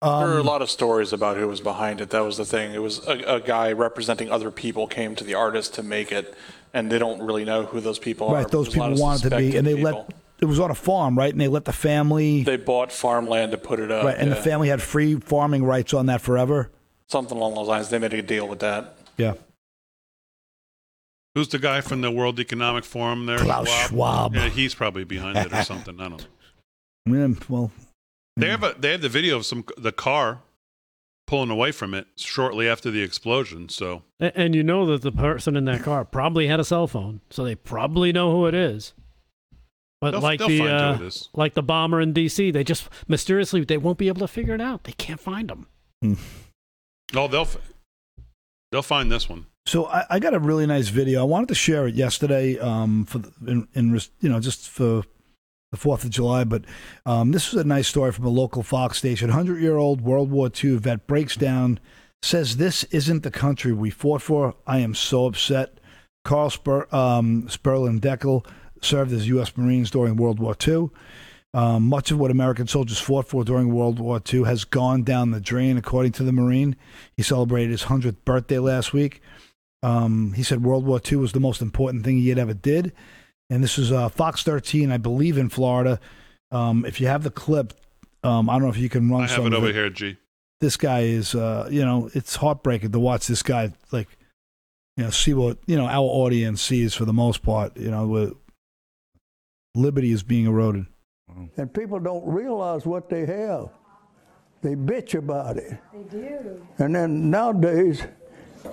there are a um, lot of stories about who was behind it. That was the thing. It was a, a guy representing other people came to the artist to make it, and they don't really know who those people are. right, those There's a lot people wanted to be, and they people. let it was on a farm, right? And they let the family, They bought farmland to put it up. right, and the family had free farming rights on that forever. Something along those lines. They made a deal with that. Yeah, Who's the guy from the World Economic Forum there? Klaus Schwab. Yeah, he's probably behind it or something. I don't know. Yeah, well, They have a they have the video of some the car pulling away from it shortly after the explosion. So A- And you know that the person in that car probably had a cell phone, so they probably know who it is. But They'll- like they'll the uh, like the bomber in D.C., they just mysteriously they won't be able to figure it out. They can't find him. oh they'll f- they'll find this one. So I, I got a really nice video. I wanted to share it yesterday um, for the, in, in you know just for the Fourth of July. But um, this is a nice story from a local Fox station. Hundred year old World War II vet breaks down, says this isn't the country we fought for. I am so upset. Carl Spur, um, Spurlin Dekle served as U.S. Marines during World War II. Um, much of what American soldiers fought for during World War II has gone down the drain, according to the Marine. He celebrated his 100th birthday last week. Um, he said World War II was the most important thing he had ever did. And this is uh, Fox 13, I believe, in Florida. Um, if you have the clip, um, I don't know if you can run I have it over here, G. This guy is, uh, you know, it's heartbreaking to watch this guy, like, you know, see what, you know, our audience sees for the most part, you know, where liberty is being eroded. And people don't realize what they have. They bitch about it. They do. And then nowadays,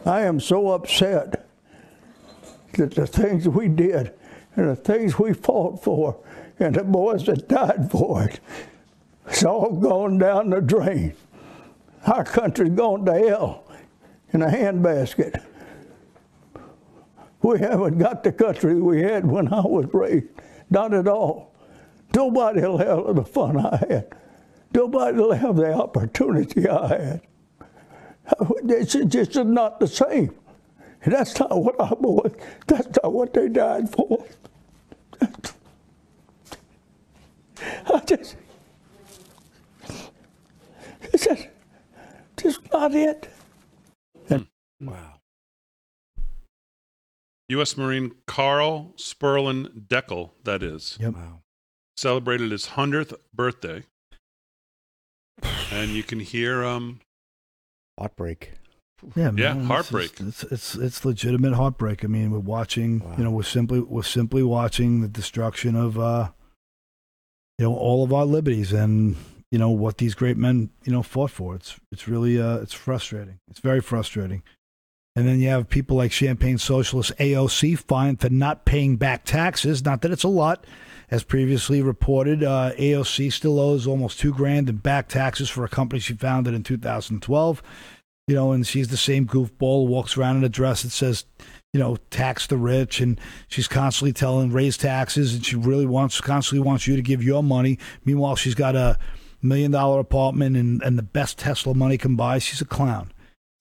I am so upset that the things we did and the things we fought for and the boys that died for it, it's all gone down the drain. Our country's gone to hell in a handbasket. We haven't got the country we had when I was raised. Not at all. Nobody will have the fun I had. Nobody will have the opportunity I had. It's just not the same. And that's not what our boys, that's not what they died for. I just, it's just, just not it. U.S. Marine Carl Spurlin Dekle, that is, Yep. Wow. celebrated his hundredth birthday, and you can hear um Heartbreak. Yeah, Yeah, man, it's heartbreak. just- It's, it's it's legitimate heartbreak. I mean, we're watching. Wow. You know, we're simply we're simply watching the destruction of uh, you know all of our liberties and you know what these great men you know fought for. It's it's really uh, it's frustrating. It's very frustrating. And then you have people like Champagne Socialist AOC fined for not paying back taxes. Not that it's a lot, as previously reported. Uh, AOC still owes almost two grand in back taxes for a company she founded in 2012 you know, and she's the same goofball walks around in a dress that says, you know, tax the rich, and she's constantly telling raise taxes, and she really wants constantly wants you to give your money. Meanwhile, she's got a million dollar apartment and, and the best Tesla money can buy. She's a clown.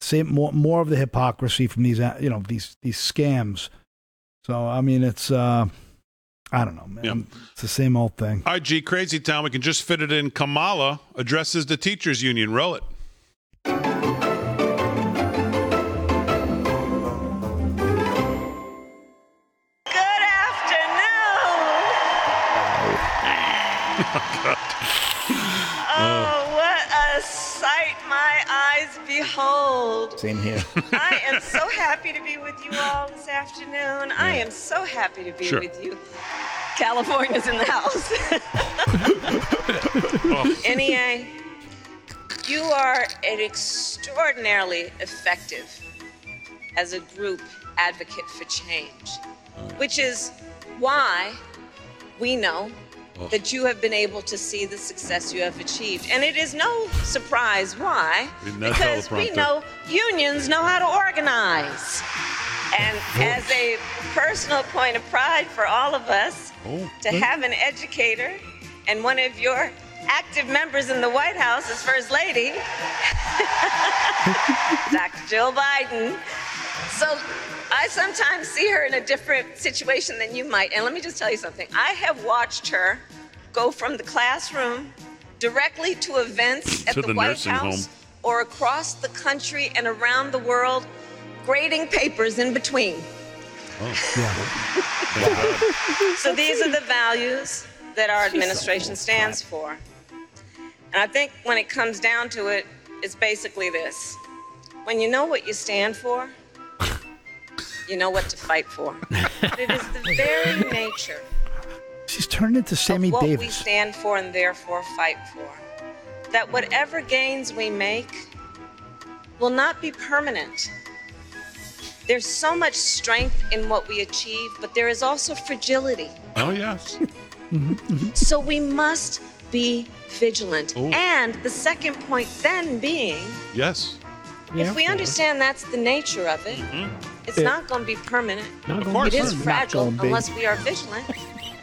Same more more of the hypocrisy from these you know these these scams. So I mean, it's uh, I don't know, man. Yeah. It's the same old thing. All right, G, Crazy Town. We can just fit it in. Kamala addresses the teachers union. Roll it. Behold. Same here. I am so happy to be with you all this afternoon. I am so happy to be Sure. with you. California's in the house. NEA, you are an extraordinarily effective as a group advocate for change, mm. which is why we know that you have been able to see the success you have achieved. And it is no surprise why, because we know unions know how to organize. And as a personal point of pride for all of us, Oh. to have an educator and one of your active members in the White House as First Lady, Dr. Jill Biden. So I sometimes see her in a different situation than you might. And let me just tell you something. I have watched her go from the classroom directly to events at To the, the White nursing House home. or across the country and around the world, grading papers in between. Oh. So these are the values that our administration stands for. And I think when it comes down to it, it's basically this. When you know what you stand for, you know what to fight for. it is the very nature She's turned into Sammy of what we stand for and therefore fight for. That whatever gains we make will not be permanent. There's so much strength in what we achieve, but there is also fragility. Oh yes. Mm-hmm. So we must be vigilant. Ooh. And the second point then being, Yes. if we understand that's the nature of it, mm-hmm. It's It- not going to be permanent. Not Of course. It is fragile gonna unless we are vigilant.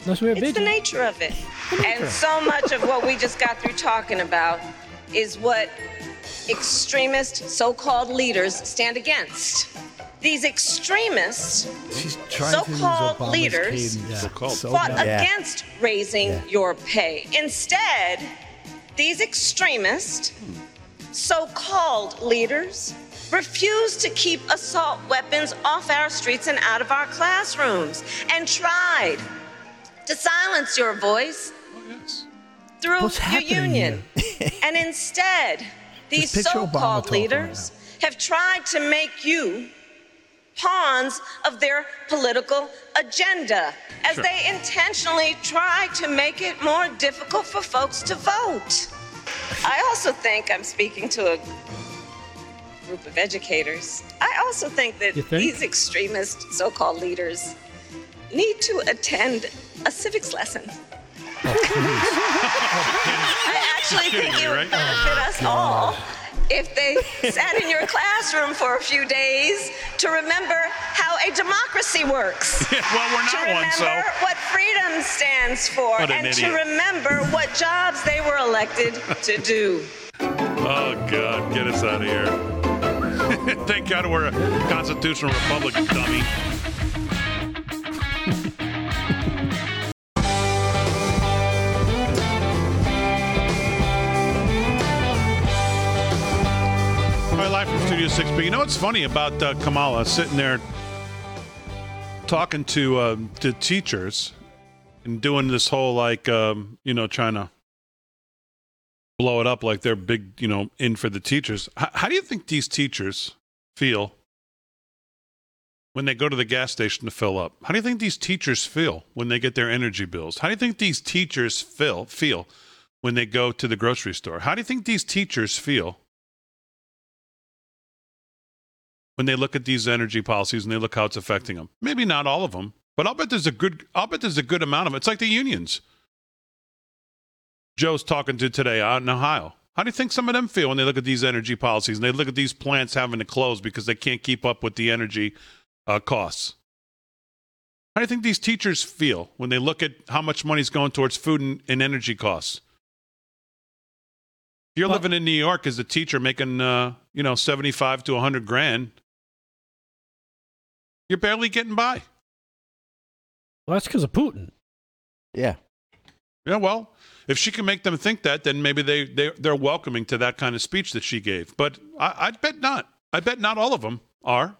Unless we have It's the nature of it. And so much of what we just got through talking about is what extremist so called leaders stand against. These extremists She's trying to use So-called leaders cadence. So-called. Fought. Yeah. against raising Yeah. your pay. Instead, these extremist so called leaders refused to keep assault weapons off our streets and out of our classrooms and tried to silence your voice Oh yes. through What's your happening union. and instead, these so called talking right leaders have tried to make you pawns of their political agenda as Sure. they intentionally try to make it more difficult for folks to vote. I also think I'm speaking to a group of educators. I also think that think? these extremist so called leaders need to attend a civics lesson. I actually think me, it would benefit us all if they sat in your classroom for a few days to remember how a democracy works. Yeah, well, we're To remember one, so what freedom stands for an and to remember what jobs they were elected to do. Oh God, get us out of here. Thank God we're a constitutional republic, dummy. All right, live from Studio 6B. You know what's funny about uh, Kamala sitting there talking to uh, to teachers and doing this whole like um, you know trying to blow it up like they're big, you know, in for the teachers. How do you think these teachers feel when they go to the gas station to fill up? How do you think these teachers feel when they get their energy bills? How do you think these teachers feel feel when they go to the grocery store? How do you think these teachers feel when they look at these energy policies and they look how it's affecting them? Maybe not all of them, but I'll bet there's a good I'll bet there's a good amount of it. It's like the unions. Joe's talking to today out in Ohio. How do you think some of them feel when they look at these energy policies and they look at these plants having to close because they can't keep up with the energy uh, costs? How do you think these teachers feel when they look at how much money's going towards food and, and energy costs? If you're Well- living in New York as a teacher making, uh, you know, 75 to 100 grand, you're barely getting by. Well, that's because of Putin. Yeah. Yeah, well, if she can make them think that, then maybe they, they, they're welcoming to that kind of speech that she gave. But I, I bet not. I bet not all of them are.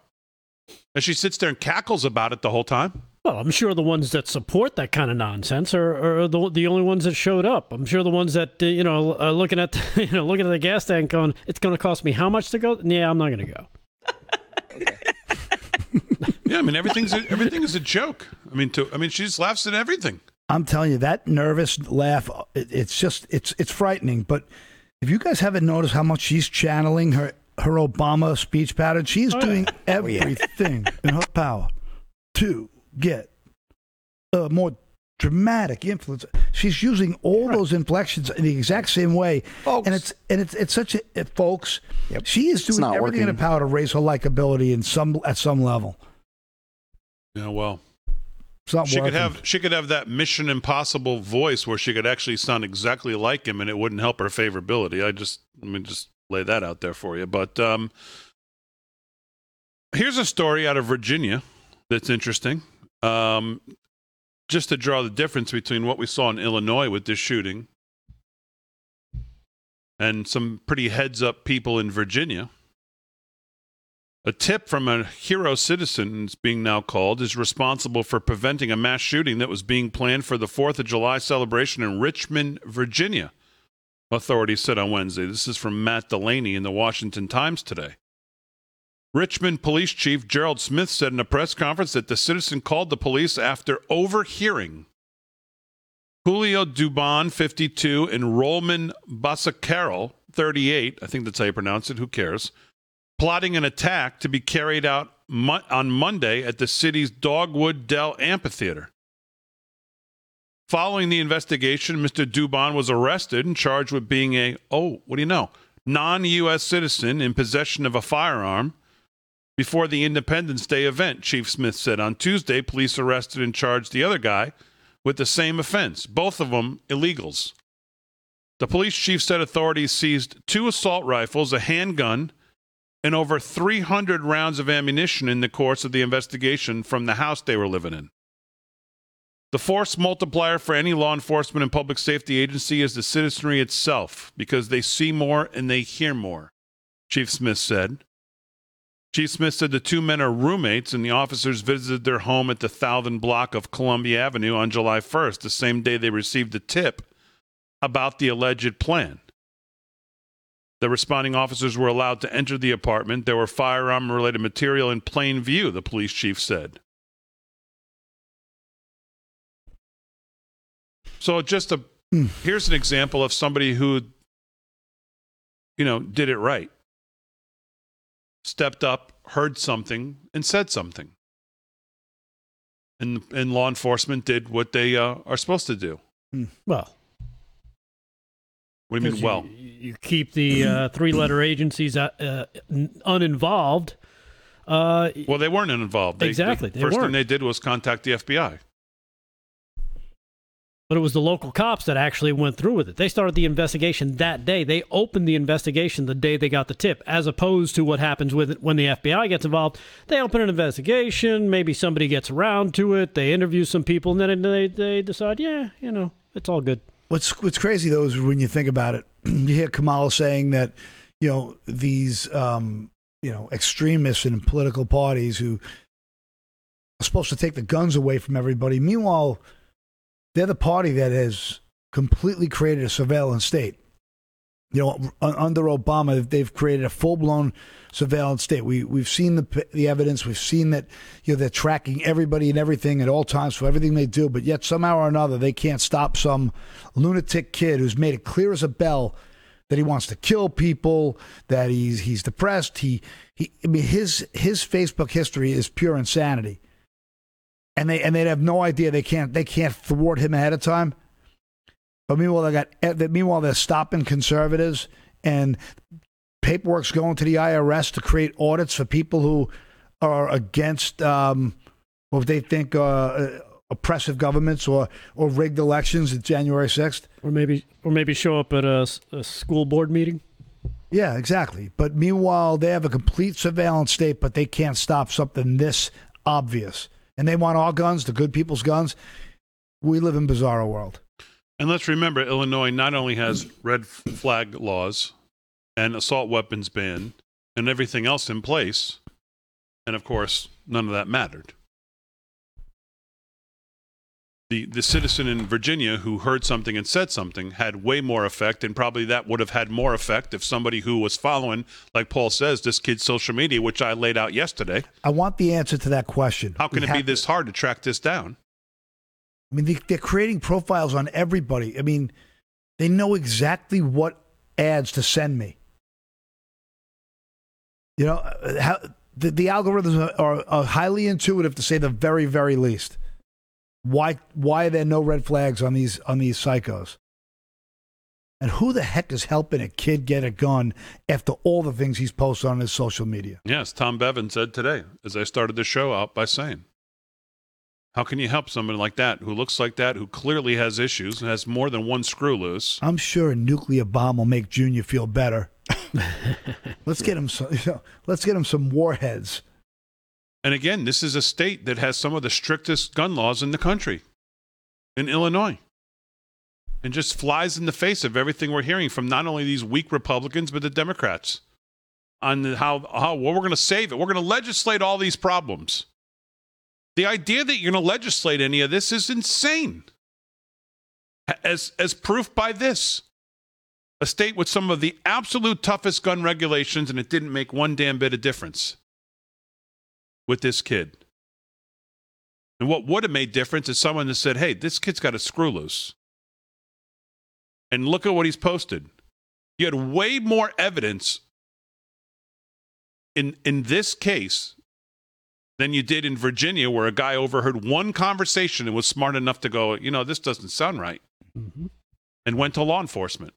And she sits there and cackles about it the whole time. Well, I'm sure the ones that support that kind of nonsense are, are the, the only ones that showed up. I'm sure the ones that uh, you know are looking at you know looking at the gas tank going, it's going to cost me how much to go? Yeah, I'm not going to go. Yeah, I mean everything's a, everything is a joke. I mean, to I mean, she just laughs at everything. I'm telling you, that nervous laugh, it, it's just, it's, it's frightening. But if you guys haven't noticed how much she's channeling her, her Obama speech pattern, she's Oh, doing yeah. everything in her power to get uh, more dramatic influence. She's using all those inflections in the exact same way, Folks. and it's and it's it's such a it, folks. Yep. She is doing not everything in her power to raise her likability in some at some level. Yeah, well, It's not she working. could have she could have that Mission Impossible voice where she could actually sound exactly like him, and it wouldn't help her favorability. I just let me just lay that out there for you. But um, here's a story out of Virginia that's interesting. Um, just to draw the difference between what we saw in Illinois with this shooting and some pretty heads up people in Virginia. A tip from a hero citizen, it's being now called, is responsible for preventing a mass shooting that was being planned for the 4th of July celebration in Richmond, Virginia, authorities said on Wednesday. This is from Matt Delaney in the Washington Times today. Richmond Police Chief Gerald Smith said in a press conference that the citizen called the police after overhearing Julio Dubon, 52, and Roman Basacarol, 38, I think that's how you pronounce it, who cares, plotting an attack to be carried out mo- on Monday at the city's Dogwood Dell Amphitheater. Following the investigation, Mr. Dubon was arrested and charged with being a, oh, what do you know, non U.S. citizen in possession of a firearm before the Independence Day event, Chief Smith said. On Tuesday, police arrested and charged the other guy with the same offense, both of them illegals. The police chief said authorities seized two assault rifles, a handgun, and over 300 rounds of ammunition in the course of the investigation from the house they were living in. The force multiplier for any law enforcement and public safety agency is the citizenry itself because they see more and they hear more, Chief Smith said. Chief Smith said the two men are roommates and the officers visited their home at the Thousand block of Columbia Avenue on July 1st, the same day they received the tip about the alleged plan. The responding officers were allowed to enter the apartment. There were firearm related material in plain view, the police chief said. So just a here's an example of somebody who you know did it right. Stepped up, heard something and said something. And and law enforcement did what they uh, are supposed to do. Well, What do you mean 'cause well? you, you keep the uh, three-letter agencies uh, uh, uninvolved. Uh, Well, they weren't involved. They, Exactly, The they first weren't. thing they did was contact the FBI. But it was the local cops that actually went through with it. They started the investigation that day. They opened the investigation the day they got the tip, as opposed to what happens with it when the FBI gets involved. They open an investigation. Maybe somebody gets around to it. They interview some people, and then they they decide, yeah, you know, it's all good. What's what's crazy though is when you think about it, you hear Kamala saying that you know these um, you know extremists in political parties who are supposed to take the guns away from everybody. Meanwhile, they're the party that has completely created a surveillance state. You know, under Obama, they've created a full blown surveillance state. We we've seen the the evidence. We've seen that you know they're tracking everybody and everything at all times for everything they do. But yet somehow or another, they can't stop some lunatic kid who's made it clear as a bell that he wants to kill people, that he's he's depressed. He he. I mean, his his Facebook history is pure insanity, and they and they have no idea they can't they can't thwart him ahead of time. But meanwhile, they got eh, meanwhile they're stopping conservatives and paperwork's going to the IRS to create audits for people who are against um, what they think are uh, oppressive governments or or rigged elections at January sixth. Or maybe or maybe show up at a school board meeting. Yeah, exactly. But meanwhile, they have a complete surveillance state, but they can't stop something this obvious. And they want our guns, the good people's guns. We live in bizarro world. And let's remember, Illinois not only has red flag laws and assault weapons ban and everything else in place, and of course, none of that mattered. The, the citizen in Virginia who heard something and said something had way more effect, and probably that would have had more effect if somebody who was following, like Paul says, this kid's social media, which I laid out yesterday. I want the answer to that question. How can We it be this hard to track this down? I mean, they, they're creating profiles on everybody. I mean, they know exactly what ads to send me. You know, uh, how, the, the algorithms are, are, are highly intuitive to say the very, very least. Why why are there no red flags on these on these psychos? And who the heck is helping a kid get a gun after all the things he's posted on his social media? Yes, Tom Bevan said today, as I started the show out by saying, How can you help someone like that who looks like that, who clearly has issues and has more than one screw loose? I'm sure a nuclear bomb will make Junior feel better. let's get him some. let's get him some warheads. And again, this is a state that has some of the strictest gun laws in the country, in Illinois, and just flies in the face of everything we're hearing from not only these weak Republicans but the Democrats on how how well we're going to save it. We're going to legislate all these problems. The idea that you're going to legislate any of this is insane. As as proof by this, a state with some of the absolute toughest gun regulations, and it didn't make one damn bit of difference with this kid. And what would have made difference is someone that said, hey, this kid's got a screw loose. And look at what he's posted. You had way more evidence in, in this case than you did in Virginia, where a guy overheard one conversation and was smart enough to go, you know, this doesn't sound right, Mm-hmm. and went to law enforcement.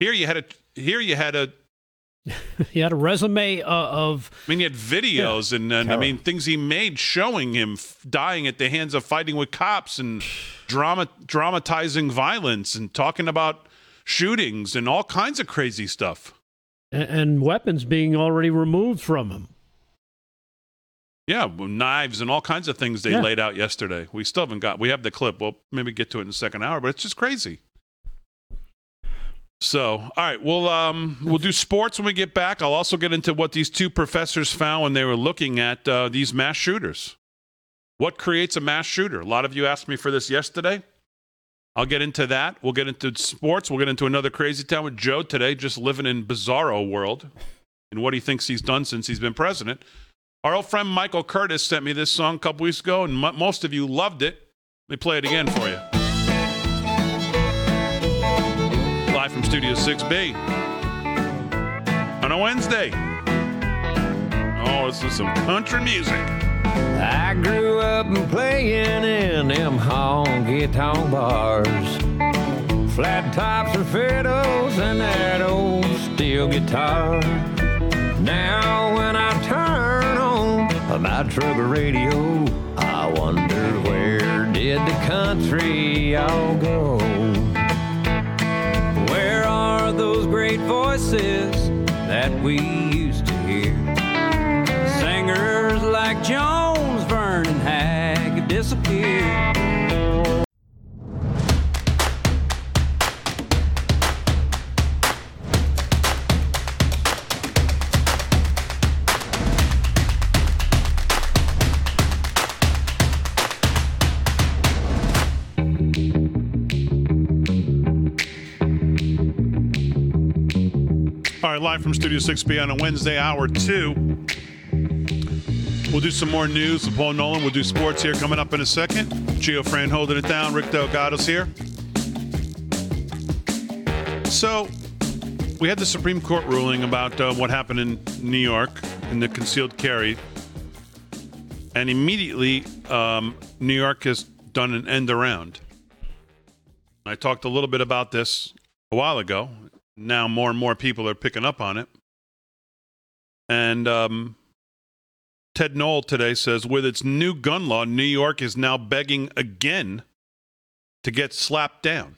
Here you had a here you had a He had a resume uh, of I mean, he had videos and, and I mean things he made showing him f- dying at the hands of fighting with cops and drama dramatizing violence and talking about shootings and all kinds of crazy stuff. and, and weapons being already removed from him. Yeah, knives and all kinds of things they Yeah. laid out yesterday. We still haven't got. We have the clip. We'll maybe get to it in the second hour, but it's just crazy. So, all right, we'll um, we'll do sports when we get back. I'll also get into what these two professors found when they were looking at uh, these mass shooters. What creates a mass shooter? A lot of you asked me for this yesterday. I'll get into that. We'll get into sports. We'll get into another crazy town with Joe today, just living in bizarro world and what he thinks he's done since he's been president. Our old friend Michael Curtis sent me this song a couple weeks ago, and m- most of you loved it. Let me play it again for you. Live from Studio 6B on a Wednesday. Oh, this is some country music. I grew up playing in them honky tonk bars. Flat tops and fiddles and that old steel guitar. Now when I turn my truck radio, I wonder where did the country all go? Where are those great voices that we used to hear? Singers like Jones, live from Studio 6B on a Wednesday, hour two. We'll do some more news with Paul Nolan. We'll do sports here coming up in a second. Gio Fran holding it down. Rick Delgado's here. So, we had the Supreme Court ruling about uh, what happened in New York in the concealed carry. And immediately, um, New York has done an end around. I talked a little bit about this a while ago. Now more and more people are picking up on it. And um, Ted Noel today says with its new gun law, New York is now begging again to get slapped down.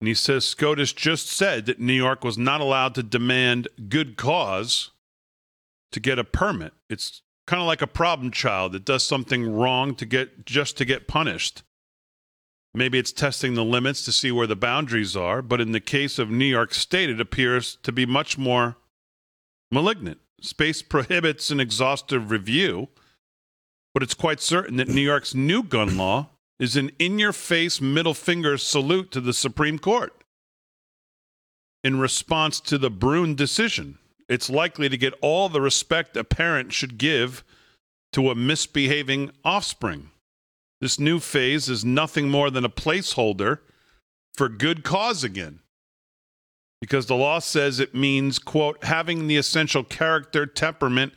And he says SCOTUS just said that New York was not allowed to demand good cause to get a permit. It's kind of like a problem child that does something wrong to get just to get punished. Maybe it's testing the limits to see where the boundaries are, but in the case of New York State, it appears to be much more malignant. Space prohibits an exhaustive review, but it's quite certain that New York's new gun law is an in your face middle finger salute to the Supreme Court. In response to the Bruen decision, it's likely to get all the respect a parent should give to a misbehaving offspring. This new phase is nothing more than a placeholder for good cause again. Because the law says it means, quote, having the essential character, temperament,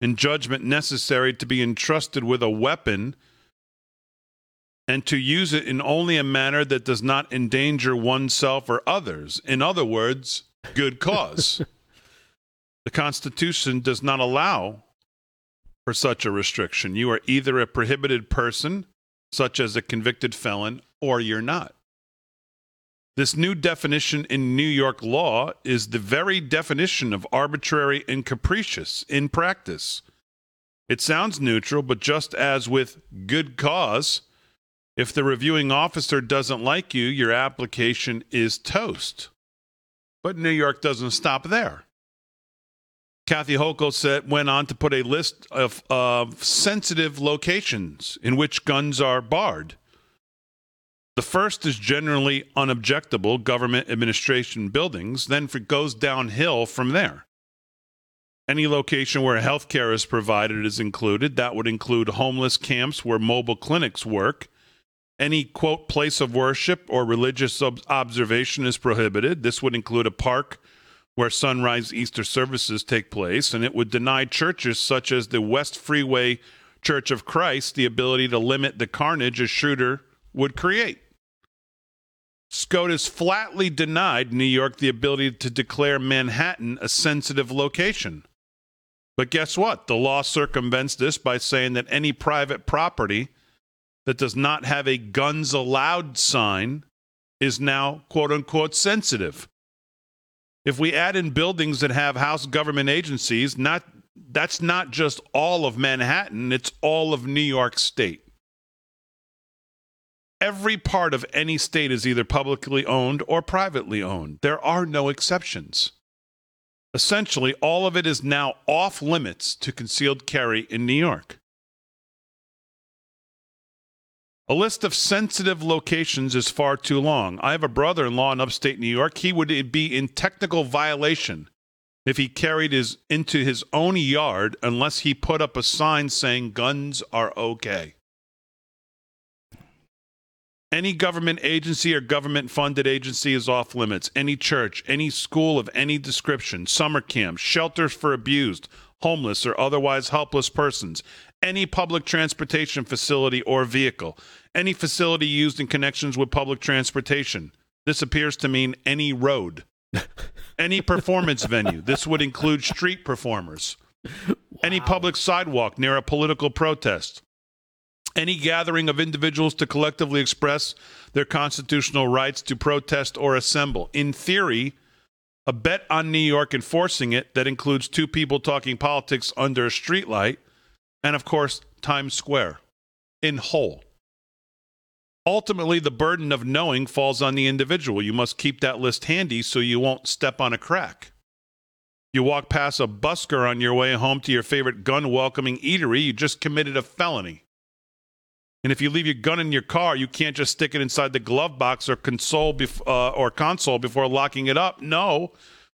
and judgment necessary to be entrusted with a weapon and to use it in only a manner that does not endanger oneself or others. In other words, good cause. the Constitution does not allow for such a restriction. You are either a prohibited person, such as a convicted felon, or you're not. This new definition in New York law is the very definition of arbitrary and capricious in practice. It sounds neutral, but just as with good cause, if the reviewing officer doesn't like you, your application is toast. But New York doesn't stop there. Kathy Hochul said, went on to put a list of, of sensitive locations in which guns are barred. The first is generally unobjectable government administration buildings, then it goes downhill from there. Any location where health care is provided is included. That would include homeless camps where mobile clinics work. Any, quote, place of worship or religious ob- observation is prohibited. This would include a park where sunrise Easter services take place, and it would deny churches such as the West Freeway Church of Christ the ability to limit the carnage a shooter would create. SCOTUS flatly denied New York the ability to declare Manhattan a sensitive location. But guess what? The law circumvents this by saying that any private property that does not have a guns allowed sign is now quote unquote sensitive. If we add in buildings that have house government agencies, not that's not just all of Manhattan, it's all of New York State. Every part of any state is either publicly owned or privately owned. There are no exceptions. Essentially, all of it is now off limits to concealed carry in New York. A list of sensitive locations is far too long. I have a brother in law in upstate New York. He would be in technical violation if he carried his into his own yard unless he put up a sign saying guns are okay. Any government agency or government funded agency is off limits. Any church, any school of any description, summer camps, shelters for abused, homeless, or otherwise helpless persons, any public transportation facility or vehicle, any facility used in connections with public transportation. This appears to mean any road. any performance venue. This would include street performers. Any public sidewalk near a political protest any gathering of individuals to collectively express their constitutional rights to protest or assemble. In theory, a bet on New York enforcing it that includes two people talking politics under a streetlight, and of course, Times Square in whole. Ultimately, the burden of knowing falls on the individual. You must keep that list handy so you won't step on a crack. You walk past a busker on your way home to your favorite gun welcoming eatery, you just committed a felony. And if you leave your gun in your car, you can't just stick it inside the glove box or console bef- uh, or console before locking it up. No,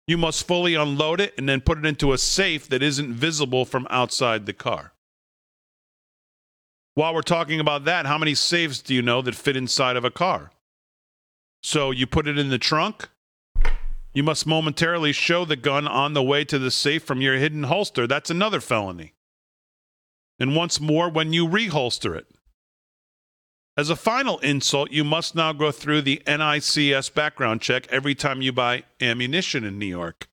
you must fully unload it and then put it into a safe that isn't visible from outside the car. While we're talking about that, how many safes do you know that fit inside of a car? So you put it in the trunk. You must momentarily show the gun on the way to the safe from your hidden holster. That's another felony. And once more when you reholster it. As a final insult, you must now go through the NICS background check every time you buy ammunition in New York.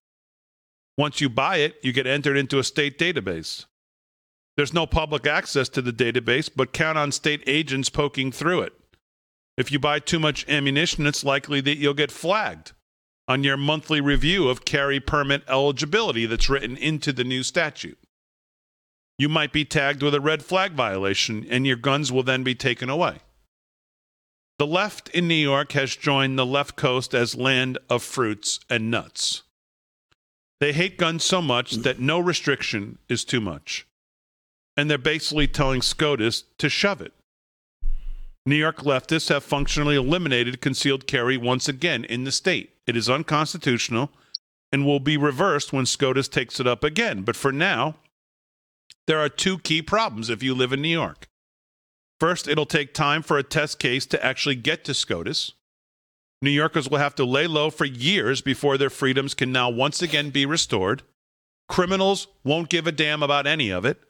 Once you buy it, you get entered into a state database. There's no public access to the database, but count on state agents poking through it. If you buy too much ammunition, it's likely that you'll get flagged on your monthly review of carry permit eligibility that's written into the new statute. You might be tagged with a red flag violation, and your guns will then be taken away. The left in New York has joined the left coast as land of fruits and nuts. They hate guns so much that no restriction is too much. And they're basically telling SCOTUS to shove it. New York leftists have functionally eliminated concealed carry once again in the state. It is unconstitutional and will be reversed when SCOTUS takes it up again. But for now, there are two key problems if you live in New York. First, it'll take time for a test case to actually get to SCOTUS. New Yorkers will have to lay low for years before their freedoms can now once again be restored. Criminals won't give a damn about any of it.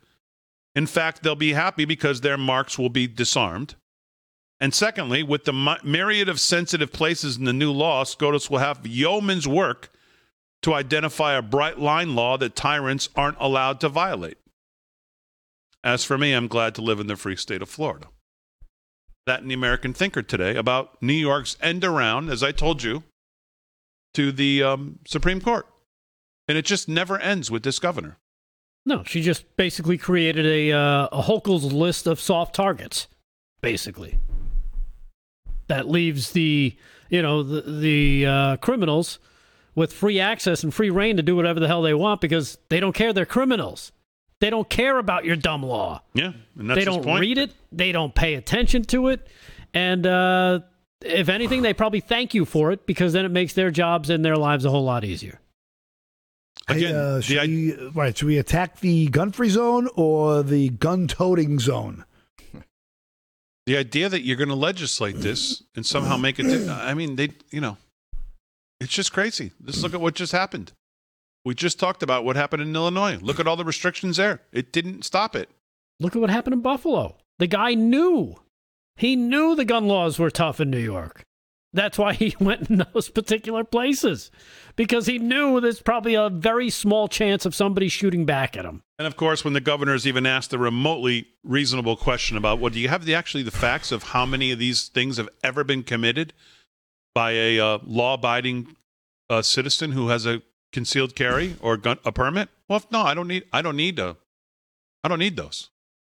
In fact, they'll be happy because their marks will be disarmed. And secondly, with the myriad of sensitive places in the new law, SCOTUS will have yeoman's work to identify a bright line law that tyrants aren't allowed to violate. As for me, I'm glad to live in the free state of Florida. That in the American Thinker today about New York's end around, as I told you, to the um, Supreme Court. And it just never ends with this governor. No, she just basically created a uh, a Hochul's list of soft targets, basically. That leaves the you know the the uh, criminals with free access and free reign to do whatever the hell they want because they don't care they're criminals. They don't care about your dumb law. Yeah, and that's they don't read it. They don't pay attention to it, and uh, if anything, they probably thank you for it because then it makes their jobs and their lives a whole lot easier. Again, Hey, uh, the should i- we, right, should we attack the gun-free zone or the gun-toting zone? The idea that you're going to legislate this and somehow make it, I mean, they, you know, it's just crazy. Just look at what just happened. We just talked about what happened in Illinois. Look at all the restrictions there. It didn't stop it. Look at what happened in Buffalo. The guy knew. He knew the gun laws were tough in New York. That's why he went in those particular places because he knew there's probably a very small chance of somebody shooting back at him. And of course, when the governor's even asked a remotely reasonable question about, well, do you have the actually the facts of how many of these things have ever been committed by a uh, law-abiding uh, citizen who has a concealed carry or gun, a permit? Well, if, no, I don't need. I don't need a. I don't need those.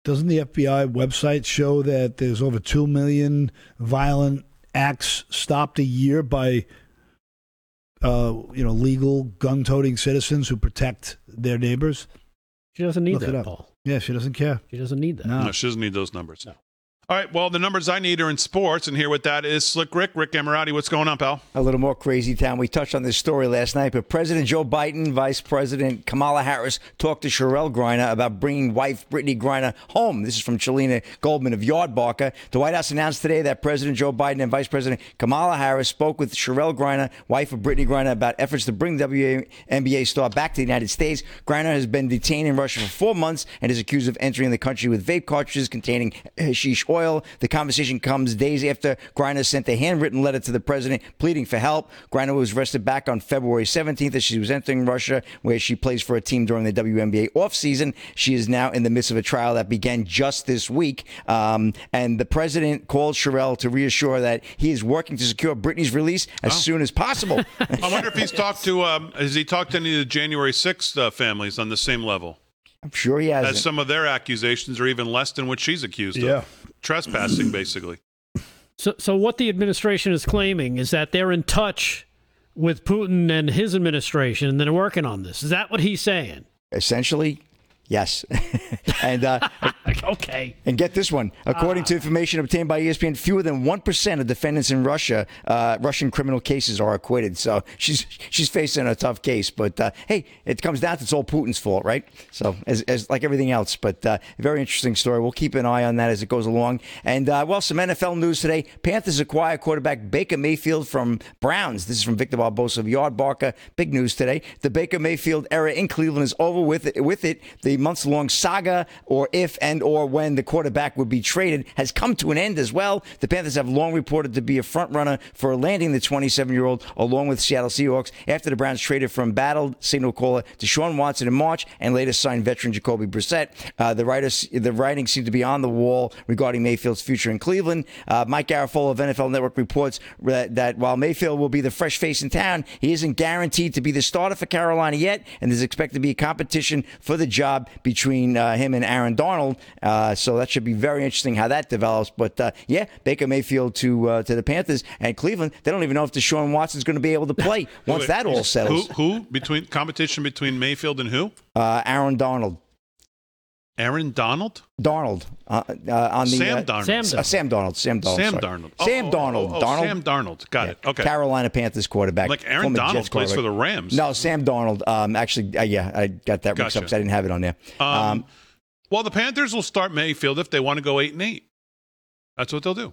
Doesn't the FBI website show that there's over 2 million violent acts stopped a year by uh, you know, legal gun-toting citizens who protect their neighbors? She doesn't need Look that. Paul. Yeah, she doesn't care. She doesn't need that. No. No, she doesn't need those numbers. All right. Well, the numbers I need are in sports, and here with that is Slick Rick. Rick Emirati, what's going on, pal? A little more crazy town. We touched on this story last night, but President Joe Biden, Vice President Kamala Harris talked to Cherelle Griner about bringing wife Brittney Griner home. This is from Chelina Goldman of Yardbarker. The White House announced today that President Joe Biden and Vice President Kamala Harris spoke with Cherelle Griner, wife of Brittney Griner, about efforts to bring WNBA star back to the United States. Griner has been detained in Russia for four months and is accused of entering the country with vape cartridges containing hashish oil. The conversation comes days after Griner sent a handwritten letter to the president pleading for help. Griner was arrested back on February 17th as she was entering Russia, where she plays for a team during the WNBA offseason. She is now in the midst of a trial that began just this week. Um, and the president called Cherelle to reassure that he is working to secure Brittney's release as soon as possible. I wonder if he's talked to. Um, has he talked to any of the January 6th uh, families on the same level? I'm sure he has. As some of their accusations are even less than what she's accused Yeah. of. Trespassing, basically. So, so what the administration is claiming is that they're in touch with Putin and his administration, and they're working on this. Is that what he's saying? Essentially, yes. and uh, okay. And get this one. According to information obtained by ESPN, fewer than one percent of defendants in Russia, uh, Russian criminal cases, are acquitted. So she's she's facing a tough case. But uh, hey, it comes down to it's all Putin's fault, right? So as, as like everything else. But uh, very interesting story. We'll keep an eye on that as it goes along. And uh, well, some NFL news today. Panthers acquire quarterback Baker Mayfield from Browns. This is from Victor Barbosa of Yardbarker. Big news today. The Baker Mayfield era in Cleveland is over with. It, with it, the months long saga, or if and or when the quarterback would be traded, has come to an end as well. The Panthers have long reported to be a front runner for landing the 27 year old along with Seattle Seahawks after the Browns traded from battled signal caller Deshaun Watson in March and later signed veteran Jacoby Brissett. Uh, the writers, the writing seemed to be on the wall regarding Mayfield's future in Cleveland. Uh, Mike Garafolo of NFL Network reports that, that while Mayfield will be the fresh face in town, he isn't guaranteed to be the starter for Carolina yet, and there's expected to be a competition for the job between uh, him and Aaron Donald. Uh, so that should be very interesting how that develops. But uh, yeah, Baker Mayfield to uh, to the Panthers and Cleveland. They don't even know if Deshaun Watson's going to be able to play once Wait, that all settles. Who, who between competition between Mayfield and who? Uh, Aaron Donald. Aaron Donald? Donald. uh, uh, on the Sam uh, Darnold. Sam Uh, Sam Donald. Sam Donald. Sam sorry. Darnold. Oh, Sam oh, Donald. oh, oh, Donald. Sam Darnold. Got it. Okay. Carolina Panthers quarterback. Like Aaron former Donald Jets plays for the Rams. No, Sam Donald. Um, actually, uh, yeah, I got that mixed up because I didn't have it on there. Um, well, the Panthers will start Mayfield if they want to go eight and eight. That's what they'll do.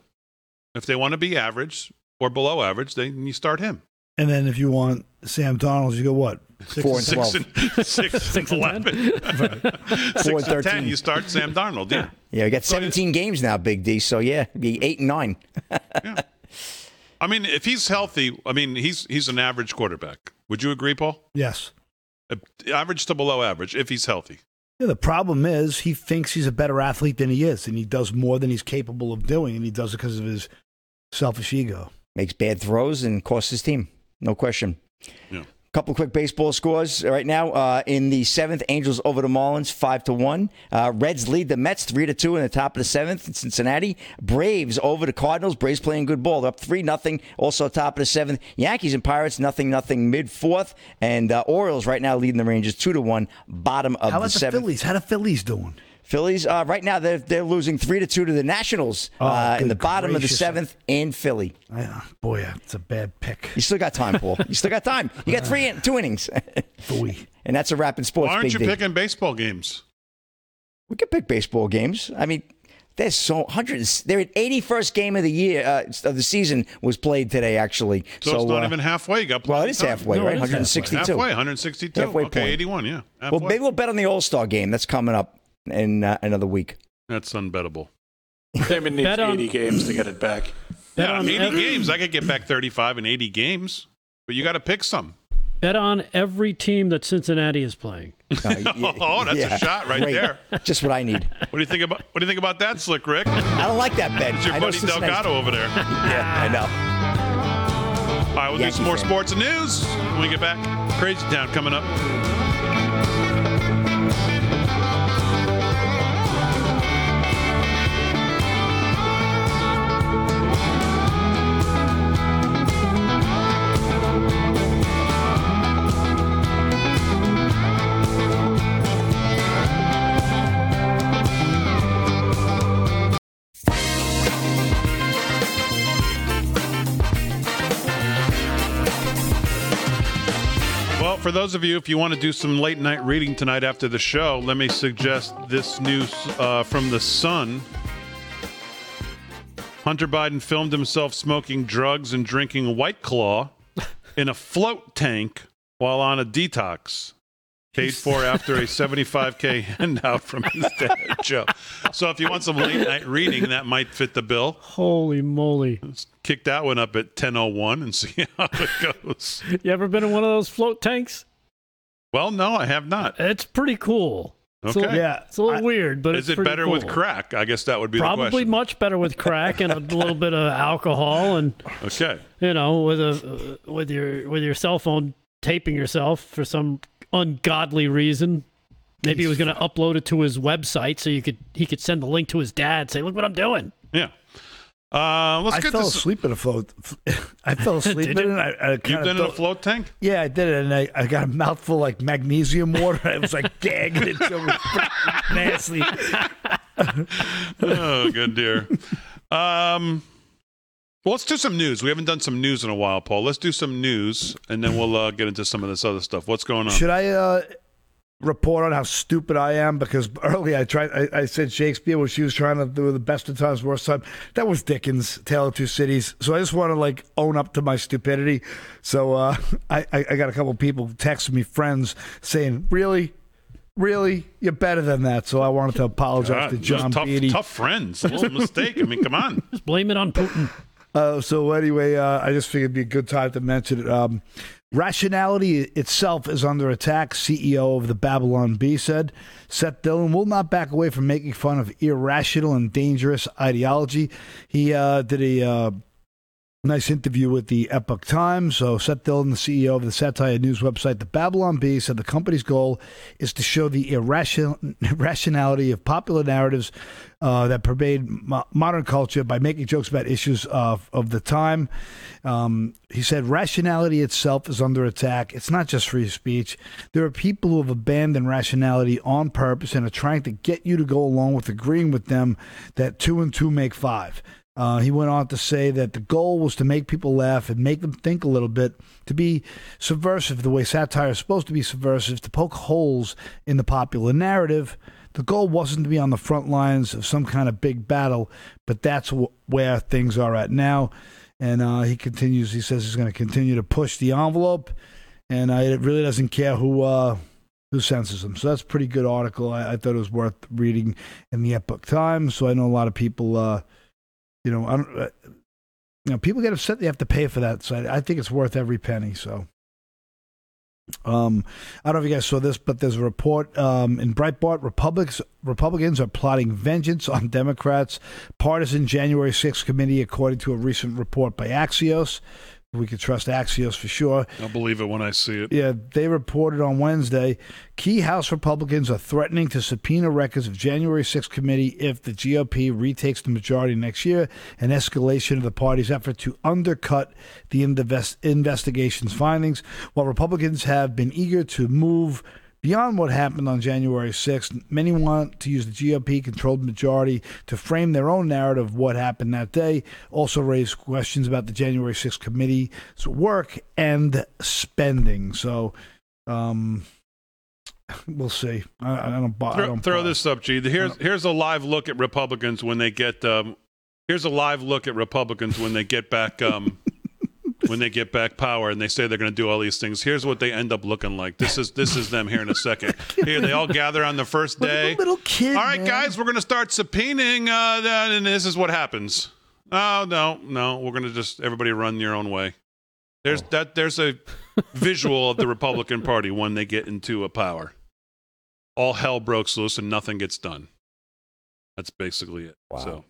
If they want to be average or below average, then you start him. And then if you want Sam Donald, you go what? Four and Six twelve. and six, Six and and eleven. Four Six and and ten. You start Sam Darnold. Yeah. Yeah, we got 17 games now, Big D. So yeah, be eight and nine. I mean, if he's healthy, I mean, he's he's an average quarterback. Would you agree, Paul? Yes. Average to below average if he's healthy. Yeah, the problem is he thinks he's a better athlete than he is, and he does more than he's capable of doing, and he does it because of his selfish ego. Makes bad throws and costs his team. No question. Yeah. Couple quick baseball scores right now. Uh, in the seventh, Angels over the Marlins, five to one. Uh, Reds lead the Mets three to two in the top of the seventh in Cincinnati. Braves over the Cardinals. Braves playing good ball. They're up three nothing. Also top of the seventh. Yankees and Pirates nothing nothing mid fourth. And uh, Orioles right now leading the Rangers two to one. Bottom of How the about the seventh. Phillies? How are the Phillies doing? Phillies uh, right now they're they're losing three to two to the Nationals Oh, uh, in the bottom of the seventh in Philly. I, boy, it's a bad pick. You still got time, Paul. You still got time. You got three two innings, Boy. and that's a wrap in sports. Why aren't Big you D. picking baseball games? We could pick baseball games. I mean, there's so hundred. They're at 81st game of the year uh, of the season was played today. Actually, So, it's not uh, even halfway. You got well, it is time. halfway, No, right? it is halfway. 162. Halfway, 162. Halfway okay, point. 81. Yeah. Well, maybe we'll bet on the All Star game that's coming up in uh, another week. That's unbettable. Damon needs Bet on- 80 games to get it back. Bet yeah, on 80 every- games. I could get back 35 in 80 games, but you got to pick some. Bet on every team that Cincinnati is playing. Uh, y- Oh, that's a shot right Great. there. Just what I need. What do you think about What do you think about that, Slick Rick? I don't like that bet. It's your I buddy Delgado over there. Yeah, I know. All right, we'll do some more fan. sports and news when we get back. Crazy Town coming up. For those of you, if you want to do some late night reading tonight after the show, let me suggest this news uh, from The Sun. Hunter Biden filmed himself smoking drugs and drinking White Claw in a float tank while on a detox. Paid for after a 75K handout from his dad, Joe. So if you want some late night reading, that might fit the bill. Holy moly. Let's kick that one up at 10.01 and see how it goes. You ever been in one of those float tanks? Well, no, I have not. It's pretty cool. Okay. little, Yeah. it's a little I- weird, but Is it's it pretty better with crack? I guess that would be the Probably question. much better with crack and a little bit of alcohol, and Okay. you know, with a with your with your cell phone taping yourself for some ungodly reason. Maybe he was going to upload it to his website so you could he could send the link to his dad. Say, look what I'm doing. Yeah. Uh, let's I get fell this. asleep in a float. I fell asleep in it. I, I You've kinda in a float tank? Yeah, I did it, and I, I got a mouthful like magnesium water. I was like gagging it. It was nasty. oh, good dear. Um, well, let's do some news. We haven't done some news in a while, Paul. Let's do some news, and then we'll uh, get into some of this other stuff. What's going on? Should I uh, report on how stupid I am? Because early I tried. I, I said Shakespeare when she was trying to do the best of times, worst time. That was Dickens, Tale of Two Cities. So I just want to like own up to my stupidity. So uh, I, I, I got a couple people texting me, friends, saying, "Really." Really, you're better than that. So I wanted to apologize God, to John tough, Beatty. tough friends. A little mistake. I mean, come on. Just blame it on Putin. Uh, so anyway, uh, I just figured it'd be a good time to mention it. Um, rationality itself is under attack. CEO of the Babylon Bee said Seth Dillon will not back away from making fun of irrational and dangerous ideology. He uh, did a uh, nice interview with the Epoch Times. So Seth Dillon, the CEO of the satire news website The Babylon Bee, said the company's goal is to show the irrational irrationality of popular narratives uh, that pervade mo- modern culture by making jokes about issues of, of the time. Um, he said rationality itself is under attack. It's not just free speech. There are people who have abandoned rationality on purpose and are trying to get you to go along with agreeing with them that two and two make five. Uh, he went on to say that the goal was to make people laugh and make them think a little bit, to be subversive the way satire is supposed to be subversive, to poke holes in the popular narrative. The goal wasn't to be on the front lines of some kind of big battle, but that's wh- where things are at now. and uh, he continues. He says he's going to continue to push the envelope, and uh, it really doesn't care who uh, who censors them? So that's a pretty good article. I, I thought it was worth reading in the Epoch Times. So I know a lot of people, uh, you know, I don't, uh, you know, people get upset they have to pay for that. So I, I think it's worth every penny. So. Um, I don't know if you guys saw this, but there's a report um, in Breitbart. Republicans Republicans are plotting vengeance on Democrats' partisan January 6th committee, according to a recent report by Axios. We could trust Axios for sure. I'll believe it when I see it. Yeah, they reported on Wednesday key House Republicans are threatening to subpoena records of January 6th committee if the GOP retakes the majority next year, an escalation of the party's effort to undercut the invest- investigation's findings. While Republicans have been eager to move Beyond what happened on January 6th, many want to use the GOP controlled majority to frame their own narrative of what happened that day, also raise questions about the January 6th committee's work and spending. So, um, we'll see. I, I don't buy. I Throw, don't throw this up, G. Here's here's a live look at Republicans when they get. Um, here's a live look at Republicans when they get back. Um, when they get back power and they say they're going to do all these things. Here's what they end up looking like. This is this is them here in a second. Here they all gather on the first day. little kid. All right, man. guys, we're going to start subpoenaing, uh, that, and this is what happens. Oh no, no, we're going to just everybody run your own way. There's that. There's a visual of the Republican Party when they get into a power. All hell breaks loose and nothing gets done. That's basically it. Wow. So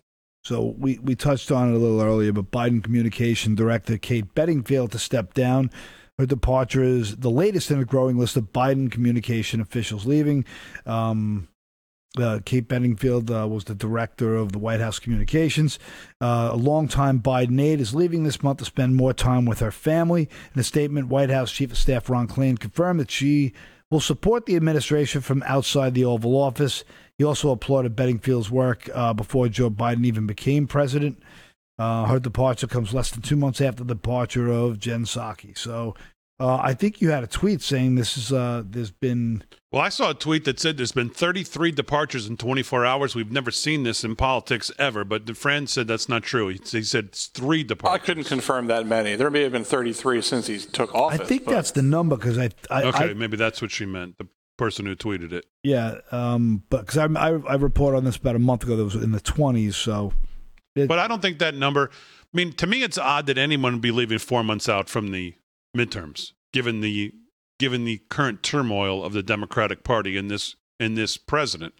So we, we touched on it a little earlier, but Biden communication director Kate Bedingfield to step down. Her departure is the latest in a growing list of Biden communication officials leaving. Um, uh, Kate Bedingfield uh, was the director of the White House communications. Uh, a longtime Biden aide is leaving this month to spend more time with her family. In a statement, White House Chief of Staff Ron Klain confirmed that she will support the administration from outside the Oval Office. He also applauded Bedingfield's work uh, before Joe Biden even became president. Uh, her departure comes less than two months after the departure of Jen Psaki. So uh, I think you had a tweet saying this is uh, there's been Well, I saw a tweet that said there's been 33 departures in 24 hours. We've never seen this in politics ever, but the friend said that's not true. He, he said it's three departures. I couldn't confirm that many. There may have been 33 since he took office. I think but- that's the number because I, I, Okay, I maybe that's what she meant. The person who tweeted it. yeah um but because I, I I reported on this about a month ago that was in the twenties so it, But I don't think that number. I mean, to me, it's odd that anyone would be leaving four months out from the midterms, given the given the current turmoil of the Democratic Party in this in this president.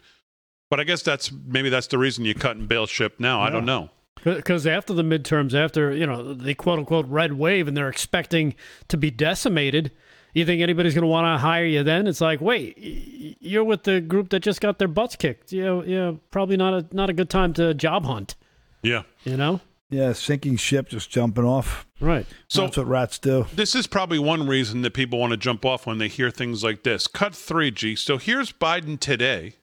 But I guess that's maybe that's the reason you cut and bail ship now. I don't know. Because after the midterms, after you know the quote unquote red wave, and they're expecting to be decimated, you think anybody's going to want to hire you? Then it's like, wait, you're with the group that just got their butts kicked. Yeah, yeah, probably not a not a good time to job hunt. Yeah. You know, yeah sinking ship just jumping off right? So that's what rats do this is probably one reason that people want to jump off when they hear things like this. Cut three, G. So here's Biden today.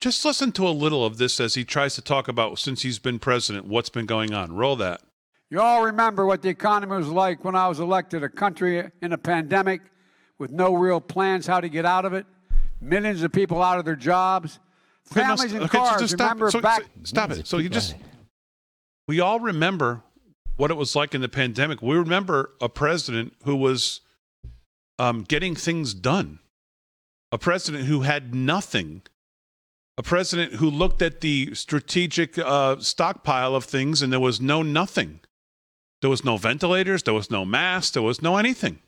Just listen to a little of this as he tries to talk about since he's been president, what's been going on. Roll that. You all remember what the economy was like when I was elected a country in a pandemic with no real plans how to get out of it, millions of people out of their jobs, Okay, now families st- and okay, so cars. just stop remember. So- back so- stop it. So you just we all remember what it was like in the pandemic. We remember a president who was um, getting things done, a president who had nothing, a president who looked at the strategic uh, stockpile of things and there was no nothing. There was no ventilators, there was no masks, there was no anything.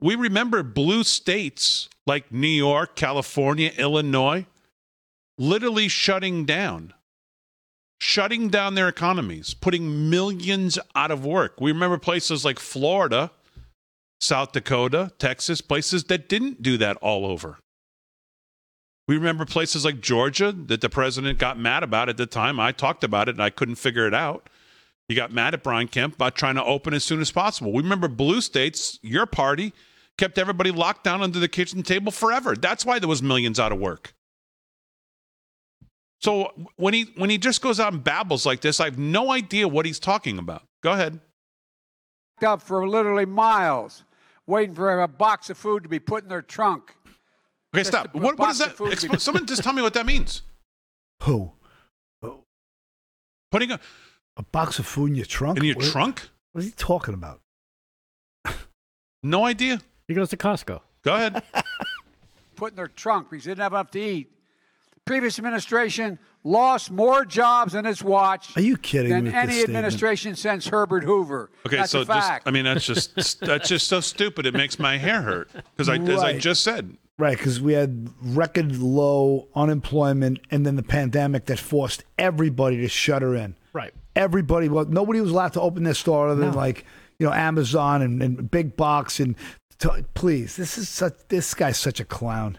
We remember blue states like New York, California, Illinois literally shutting down, shutting down their economies, putting millions out of work. We remember places like Florida, South Dakota, Texas, places that didn't do that all over. We remember places like Georgia that the president got mad about at the time. I talked about it and I couldn't figure it out. He got mad at Brian Kemp about trying to open as soon as possible. We remember blue states, your party, kept everybody locked down under the kitchen table forever. That's why there was millions out of work. So when he when he just goes out and babbles like this, I have no idea what he's talking about. Go ahead. up for literally miles, waiting for a box of food to be put in their trunk. Okay, Just stop. What, what is that? food Expl- someone just tell me what that means. who Putting a A box of food in your trunk? In your What- trunk? What is he talking about? No idea. He goes to Costco. Go ahead. put in their trunk because they didn't have enough to eat. Previous administration lost more jobs in its watch Are you kidding than me with any this statement? administration since Herbert Hoover. Okay, That's so a just. I mean that's just that's just so stupid. It makes my hair hurt because I as I just said. Right, because we had record low unemployment and then the pandemic that forced everybody to shutter in. Right. Everybody, well, nobody was allowed to open their store other than No. like, you know, Amazon and, and big box. And t- please, this is such, this guy's such a clown.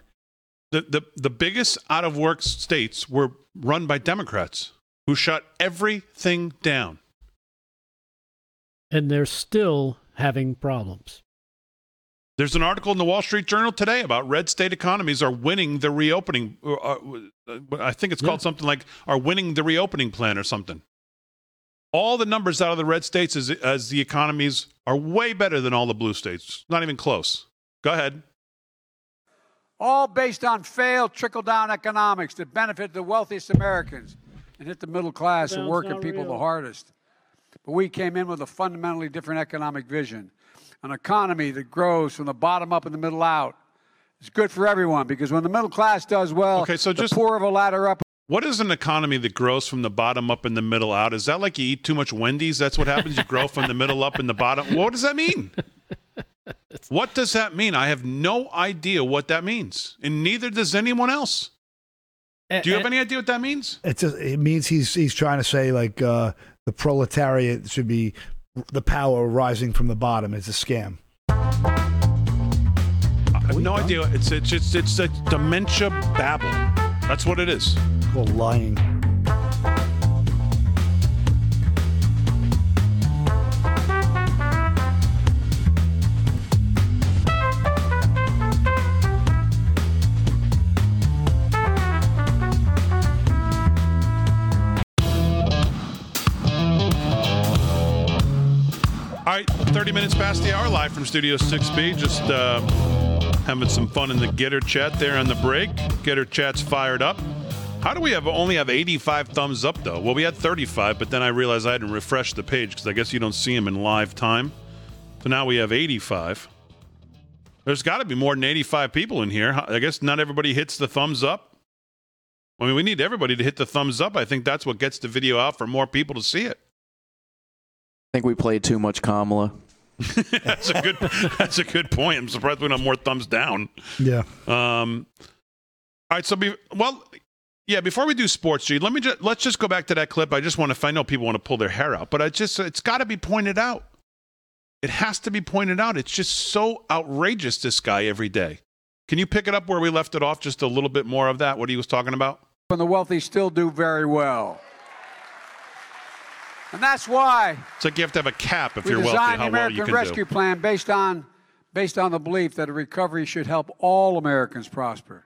The, the the biggest out of work states were run by Democrats who shut everything down. And they're still having problems. There's an article in the Wall Street Journal today about red state economies are winning the reopening. uh, uh, I think it's called Yeah. something like are winning the reopening plan or something. All the numbers out of the red states as, as the economies are way better than all the blue states. Not even close. Go ahead. all based on failed trickle down economics that benefit the wealthiest Americans and hit the middle class and working people real. the hardest. But we came in with a fundamentally different economic vision an economy that grows from the bottom up and the middle out. It's good for everyone because when the middle class does well, Okay, so the just- poor of a ladder up. What is an economy that grows from the bottom up and the middle out? Is that like you eat too much Wendy's? That's what happens? You grow from the middle up and the bottom? What does that mean? What does that mean? I have no idea what that means. And neither does anyone else. Do you have any idea what that means? It just, it means he's, he's trying to say like, uh, the proletariat should be the power rising from the bottom. It's a scam. I have no idea. It's it's it's it's a dementia babble. That's what it is. Well, lying. All right, 30 minutes past the hour, live from Studio 6B. Just uh, having some fun in the Gettr chat there on the break. Gettr chat's fired up. How do we have only have 85 thumbs up though? Well, we had 35, but then I realized I hadn't refreshed the page because I guess you don't see them in live time. So now we have 85. There's got to be more than 85 people in here. I guess not everybody hits the thumbs up. I mean, we need everybody to hit the thumbs up. I think that's what gets the video out for more people to see it. I think we played too much Kamala. that's a good. That's a good point. I'm surprised we don't have more thumbs down. Yeah. Um. All right. So be well. Yeah. Before we do sports, G, let me just let's just go back to that clip. I just want to. I know people want to pull their hair out, but I just it's got to be pointed out. It has to be pointed out. It's just so outrageous. This guy every day. Can you pick it up where we left it off? Just a little bit more of that. What he was talking about. and the wealthy still do very well. And that's why It's like you have to have a cap if we you're wealthy. How well you can do. Rescue. Plan based on based on the belief that a recovery should help all Americans prosper.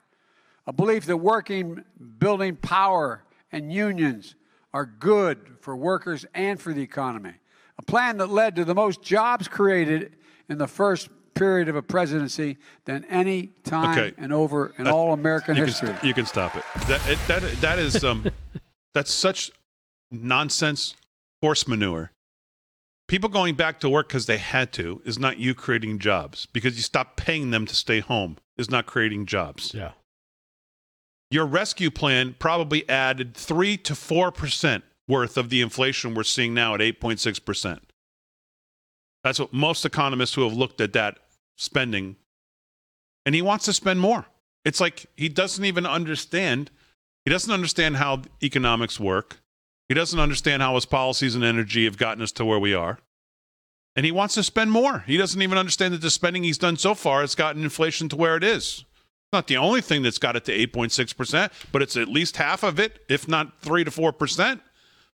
A belief that working, building power, and unions are good for workers and for the economy. A plan that led to the most jobs created in the first period of a presidency than any time Okay. and over in That- all American you history. Can, you can stop it. That it, that that is um, that's such nonsense horse manure. People going back to work because they had to is not you creating jobs because you stopped paying them to stay home is not creating jobs. Yeah. Your rescue plan probably added three to four percent worth of the inflation we're seeing now at eight point six percent. That's what most economists who have looked at that spending, and he wants to spend more. It's like he doesn't even understand. He doesn't understand how economics work. He doesn't understand how his policies and energy have gotten us to where we are. And he wants to spend more. He doesn't even understand that the spending he's done so far has gotten inflation to where it is. It's not the only thing that's got it to 8.6%, but it's at least half of it, if not 3 to 4%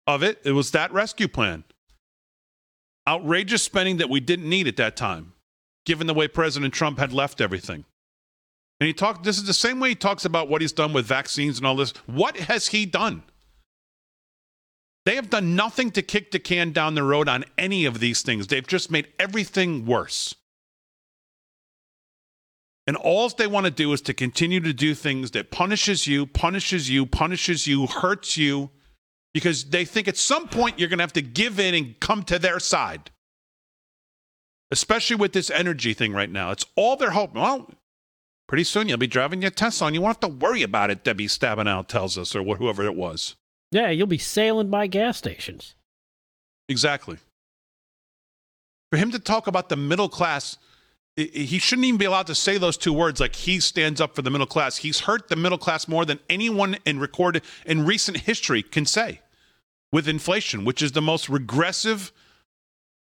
of it. It was that rescue plan. Outrageous spending that we didn't need at that time, given the way President Trump had left everything. And he talked, this is the same way he talks about what he's done with vaccines and all this. What has he done? They have done nothing to kick the can down the road on any of these things. They've just made everything worse. And all they want to do is to continue to do things that punishes you, punishes you, punishes you, hurts you. because they think at some point you're going to have to give in and come to their side. Especially with this energy thing right now. It's all they're hoping. Well, pretty soon you'll be driving your Tesla and you won't have to worry about it, Debbie Stabenow tells us, or whoever it was. Yeah, you'll be sailing by gas stations. Exactly. For him to talk about the middle class, he shouldn't even be allowed to say those two words like he stands up for the middle class. He's hurt the middle class more than anyone in recorded in recent history can say with inflation, which is the most regressive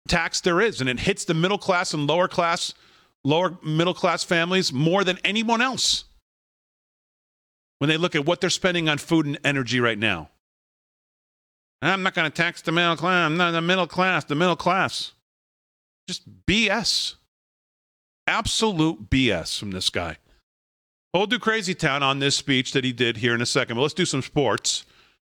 tax there is. And it hits the middle class and lower class, lower middle class families more than anyone else when they look at what they're spending on food and energy right now. I'm not going to tax the middle class. I'm not the middle class, the middle class. Just BS. Absolute BS from this guy. We'll do Crazy Town on this speech that he did here in a second, but let's do some sports.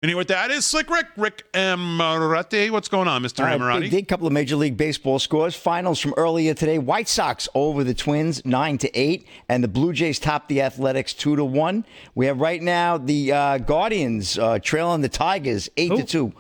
And here with that is Slick Rick, Rick Emirati. What's going on, Mr. All right, Emirati? big, big couple of Major League Baseball scores. Finals from earlier today: White Sox over the Twins, nine to eight, and the Blue Jays top the Athletics two to one. We have right now the uh, Guardians uh, trailing the Tigers eight to two.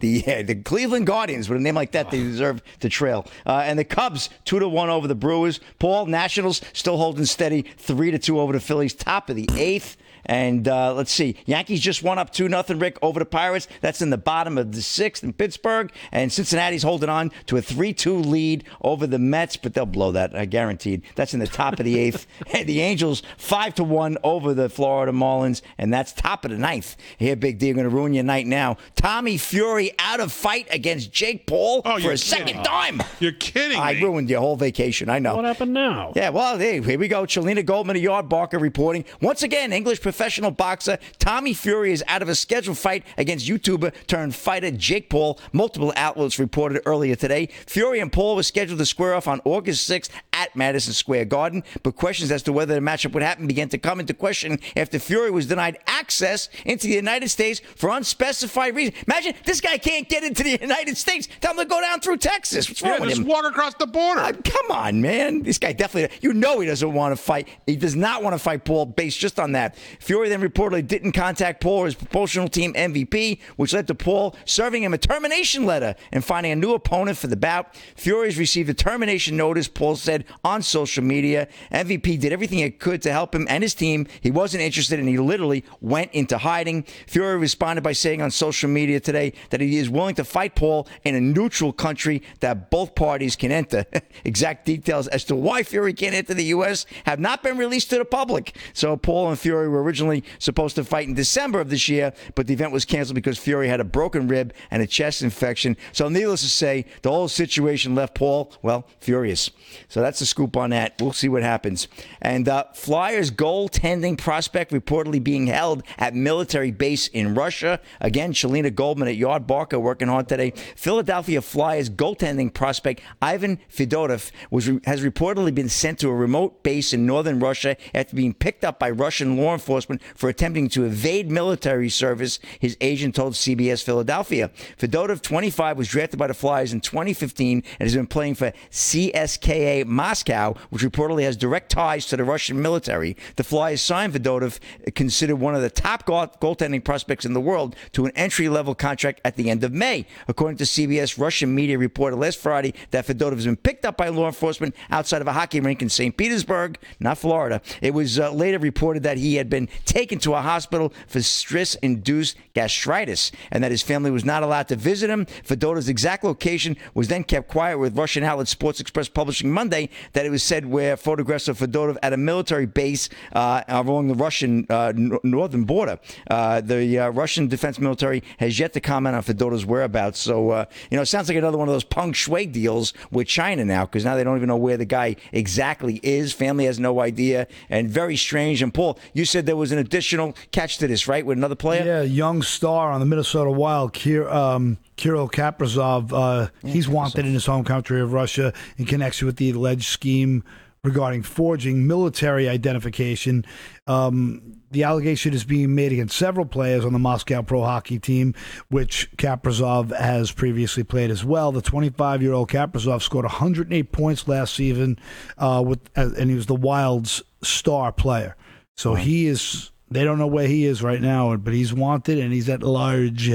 The uh, the Cleveland Guardians, with a name like that, they deserve to trail. Uh, and the Cubs two to one over the Brewers. Paul Nationals still holding steady, three to two over the Phillies, top of the eighth. And uh, let's see, Yankees just won up two nothing, Rick, over the Pirates. That's in the bottom of the sixth in Pittsburgh, and Cincinnati's holding on to a three-two lead over the Mets, but they'll blow that, I guaranteed. That's in the top of the eighth. and the Angels five to one over the Florida Marlins, and that's top of the ninth. Here, Big D, going to ruin your night now. Tommy Fury out of fight against Jake Paul Oh, for a second time. You're kidding I me. ruined your whole vacation. I know. What happened now? Yeah, well, hey, here we go. Chelena Goldman of Yardbarker reporting. Once again, English professional boxer Tommy Fury is out of a scheduled fight against YouTuber turned fighter Jake Paul. Multiple outlets reported earlier today. Fury and Paul were scheduled to square off on August 6th at Madison Square Garden, but questions as to whether the matchup would happen began to come into question after Fury was denied access into the United States for unspecified reason. Imagine this guy can't get into the United States. Tell him to go down through Texas. What's wrong Yeah, with just him? walk across the border. Uh, come on, man. This guy definitely, you know, he doesn't want to fight. He does not want to fight Paul based just on that. Fury then reportedly didn't contact Paul or his promotional team MVP, which led to Paul serving him a termination letter and finding a new opponent for the bout. Fury's received a termination notice, Paul said on social media. MVP did everything he could to help him and his team. He wasn't interested and he literally went into hiding. Fury responded by saying on social media today that he is willing to fight Paul in a neutral country that both parties can enter. exact details as to why Fury can't enter the U.S. have not been released to the public. So Paul and Fury were originally supposed to fight in December of this year, but the event was canceled because Fury had a broken rib and a chest infection. So needless to say, the whole situation left Paul, well, furious. So that's the scoop on that. We'll see what happens. And uh, Flyers goaltending prospect reportedly being held at military base in Russia. Again, Chelena Goldman at Yardbarker working hard today. Philadelphia Flyers goaltending prospect Ivan Fedotov was has reportedly been sent to a remote base in northern Russia after being picked up by Russian law enforcement for attempting to evade military service. His agent told CBS Philadelphia. Fedotov, 25, was drafted by the Flyers in 2015 and has been playing for CSKA Moscow, which reportedly has direct ties to the Russian military. The Flyers signed Fedotov, considered one of the top goal- goaltending prospects in the world, to an entry level contract at the end of May. According to CBS, Russian media reported last Friday that Fedotov has been picked up by law enforcement outside of a hockey rink in St. Petersburg, not Florida. It was uh, later reported that he had been taken to a hospital for stress induced gastritis and that his family was not allowed to visit him. Fedotov's exact location was then kept quiet with Russian outlet Sports Express publishing Monday that it was said where photographs of Fedotov at a military base uh, along the Russian uh, northern border. Uh, the uh, Russian defense military has yet to comment on Fedotov's whereabouts. So, uh, you know, it sounds like another one of those Peng Shuai deals with China now because now they don't even know where the guy exactly is. Family has no idea and very strange. And Paul, you said there was an additional catch to this, right, with another player? Yeah, young star on the Minnesota Wild, Kir, um, Kirill Kaprizov. Uh, he's wanted in his home country of Russia in connection with the alleged scheme regarding forging military identification. Um, the allegation is being made against several players on the Moscow pro hockey team, which Kaprizov has previously played as well. The 25 year old Kaprizov scored 108 points last season, uh, with uh, and he was the Wild's star player. So he is. They don't know where he is right now, but he's wanted and he's at large.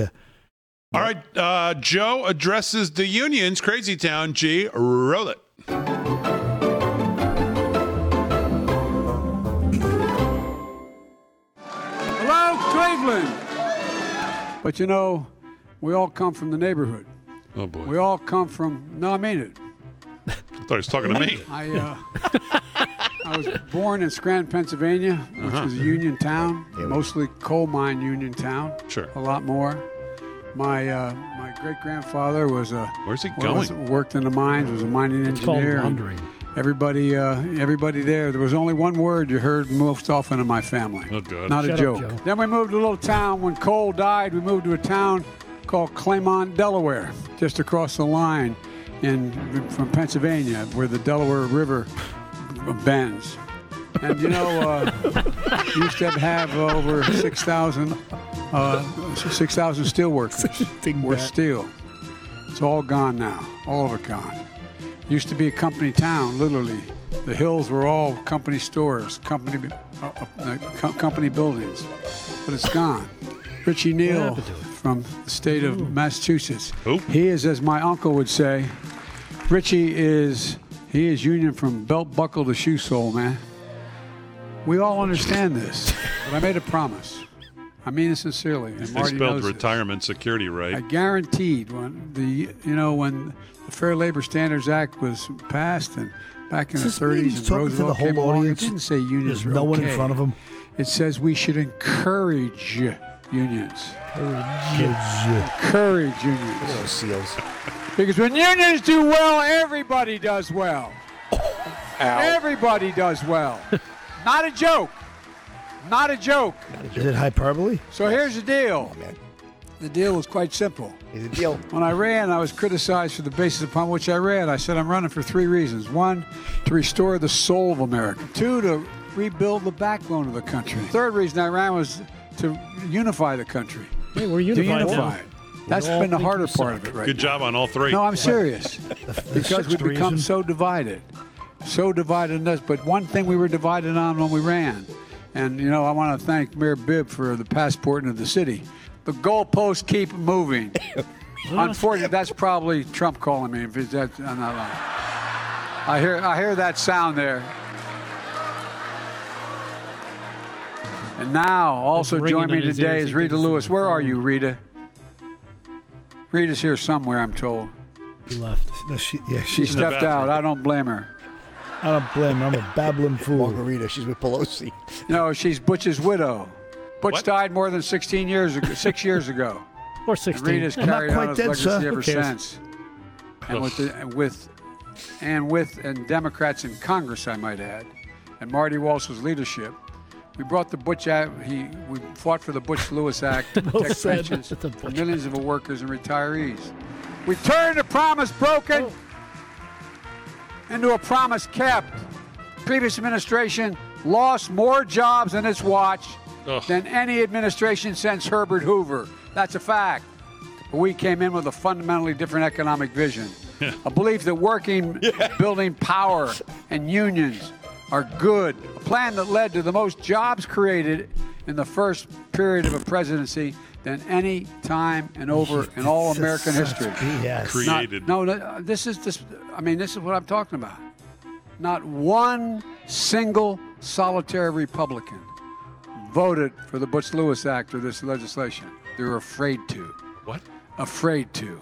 All right, uh, Joe addresses the unions. Crazy Town. G, roll it. Hello, Cleveland. But you know, we all come from the neighborhood. Oh boy, We all come from. No, I mean it. I thought he was talking to me. I uh, I was born in Scranton, Pennsylvania, which Uh-huh. was a union town, mostly coal mine union town. Sure. A lot more. My uh, my great grandfather was a Where's he was- going? worked in the mines, was a mining It's called engineer. and laundering. Everybody, uh, everybody there. There was only one word you heard most often in my family. Oh, good. Not a Shut up, joke. Joe. Then we moved to a little town. When coal died, we moved to a town called Claymont, Delaware, just across the line in from Pennsylvania, where the Delaware River bends. And you know, uh, used to have over six thousand, uh, six thousand steel workers were steel. It's all gone now. All of it gone. Used to be a company town, literally. The hills were all company stores, company uh, uh, co- company buildings, but it's gone. Richie Neal happened to it? from the state of Massachusetts. Who? He is, as my uncle would say, Richie is he is union from belt buckle to shoe sole, man. We all understand this, but I made a promise. I mean it sincerely. And They spelled knows this. retirement security right. I guaranteed when the you know when the Fair Labor Standards Act was passed and back in the This means 30s he's and talking to the Roosevelt whole came along, audience. it didn't say unions There's were no one in front of him. It says we should encourage unions. Kids, Encourage unions. Those seals. Because when unions do well, everybody does well. Everybody does well. Not a joke. Not a joke. Is it hyperbole? So here's the deal. Oh, the deal was quite simple. Here's the deal. When I ran, I was criticized for the basis upon which I ran. I said I'm running for three reasons. One, to restore the soul of America. Two, to rebuild the backbone of the country. Third reason I ran was to unify the country. Hey, we're To unified unify now. it. That's all been the harder part of it right Good now. job on all three. No, I'm serious. Because we've become reason? so divided. So divided in this. But one thing we were divided on when we ran, and you know, I want to thank Mayor Bibb for the passport into the city. The goalposts keep moving. Unfortunately, that's probably Trump calling me. If it's that, I'm not lying. I hear, I hear that sound there. And now, also ringing joining me today is Rita Lewis. Where are you, Rita? Rita's here somewhere, I'm told. She left. No, she, yeah, She she's. stepped out. I don't blame her. I don't blame her. I'm a babbling fool. Margarita, she's with Pelosi. No, she's Butch's widow. Butch What? died more than 16 years ago, six years ago. Or And 16. Rita's I'm not carried quite on his dead, legacy sir. Who ever cares? since. And with, the, and with and with and Democrats in Congress, I might add, and Marty Walsh's leadership, we brought the Butch Act. He we fought for the Butch Lewis Act to Well protect said. pensions It's for Butch millions of workers and retirees. We turned a promise broken Oh. Into a promise kept. Previous administration lost more jobs in its watch Ugh. than any administration since Herbert Hoover. That's a fact. But we came in with a fundamentally different economic vision. a belief that working, building power, and unions are good. A plan that led to the most jobs created in the first period of a presidency than any time and over in all American history. Yes. Created. no, no, uh, this is this. I mean, this is what I'm talking about. Not one single solitary Republican voted for the Butch Lewis Act or this legislation. They're afraid to. What? Afraid to.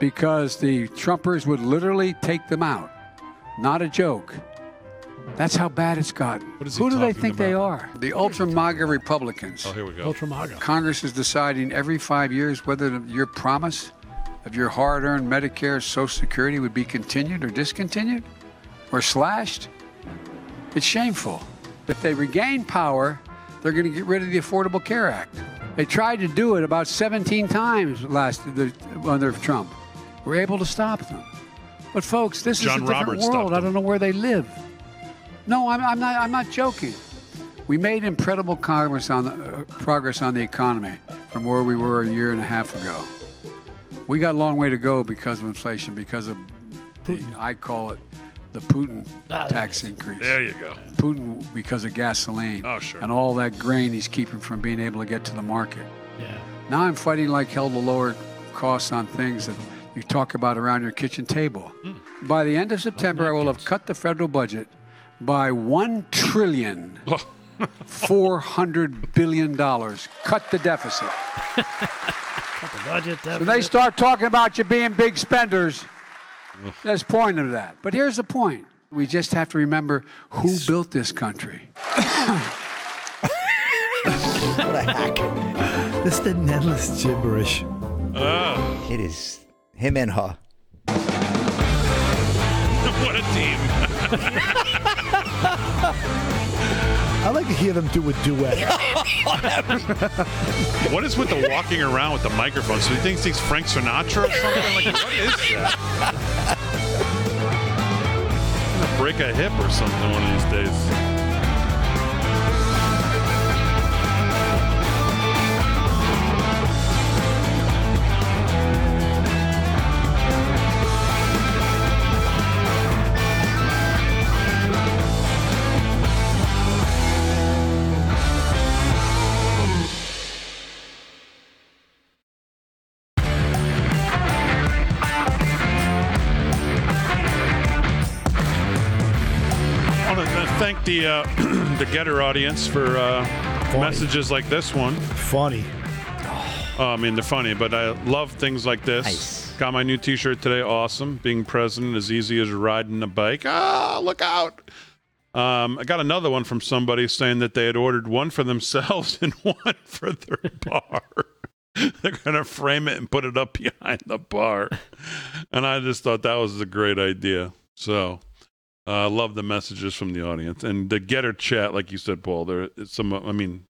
Because the Trumpers would literally take them out. Not a joke. That's how bad it's gotten. What is Who do they talking think they are? The ultra MAGA Republicans. Oh, here we go. Ultra MAGA. Congress is deciding every five years whether your promise of your hard earned Medicare Social Security would be continued or discontinued or slashed. It's shameful. If they regain power, they're going to get rid of the Affordable Care Act. They tried to do it about 17 times last the, under Trump. We're able to stop them. But folks, this John is a different Roberts stopped world. I don't know where they live. No, I'm, I'm not. I'm not joking. We made incredible progress on the, uh, progress on the economy from where we were a year and a half ago. We got a long way to go because of inflation, because of the, I call it the Putin tax increase. There you go. Putin because of gasoline Oh, sure. and all that grain he's keeping from being able to get to the market. Yeah. Now I'm fighting like hell to lower costs on things that you talk about around your kitchen table. By the end of September, I will have cut the federal budget by one trillion four hundred billion dollars. Cut the deficit. Budget When they start talking about you being big spenders, there's point of that. But here's the point: we just have to remember who built this country. What a hack. This is endless gibberish. Ah. It is him and her. what a team. I like to hear them do a duet. What is with the walking around with the microphone? So he thinks he's Frank Sinatra or something? Like, what is that? Gonna break a hip or something one of these days. The uh, the Gettr audience for uh, messages like this one. Funny. Oh, I mean, they're funny, but I love things like this. Nice. Got my new T-shirt today. Awesome. Being president is easy as riding a bike. Ah, look out! Um, I got another one from somebody saying that they had ordered one for themselves and one for their bar. They're gonna frame it and put it up behind the bar, and I just thought that was a great idea. So. I uh, love the messages from the audience and the Gettr chat, like you said, Paul. There, it's some. I mean,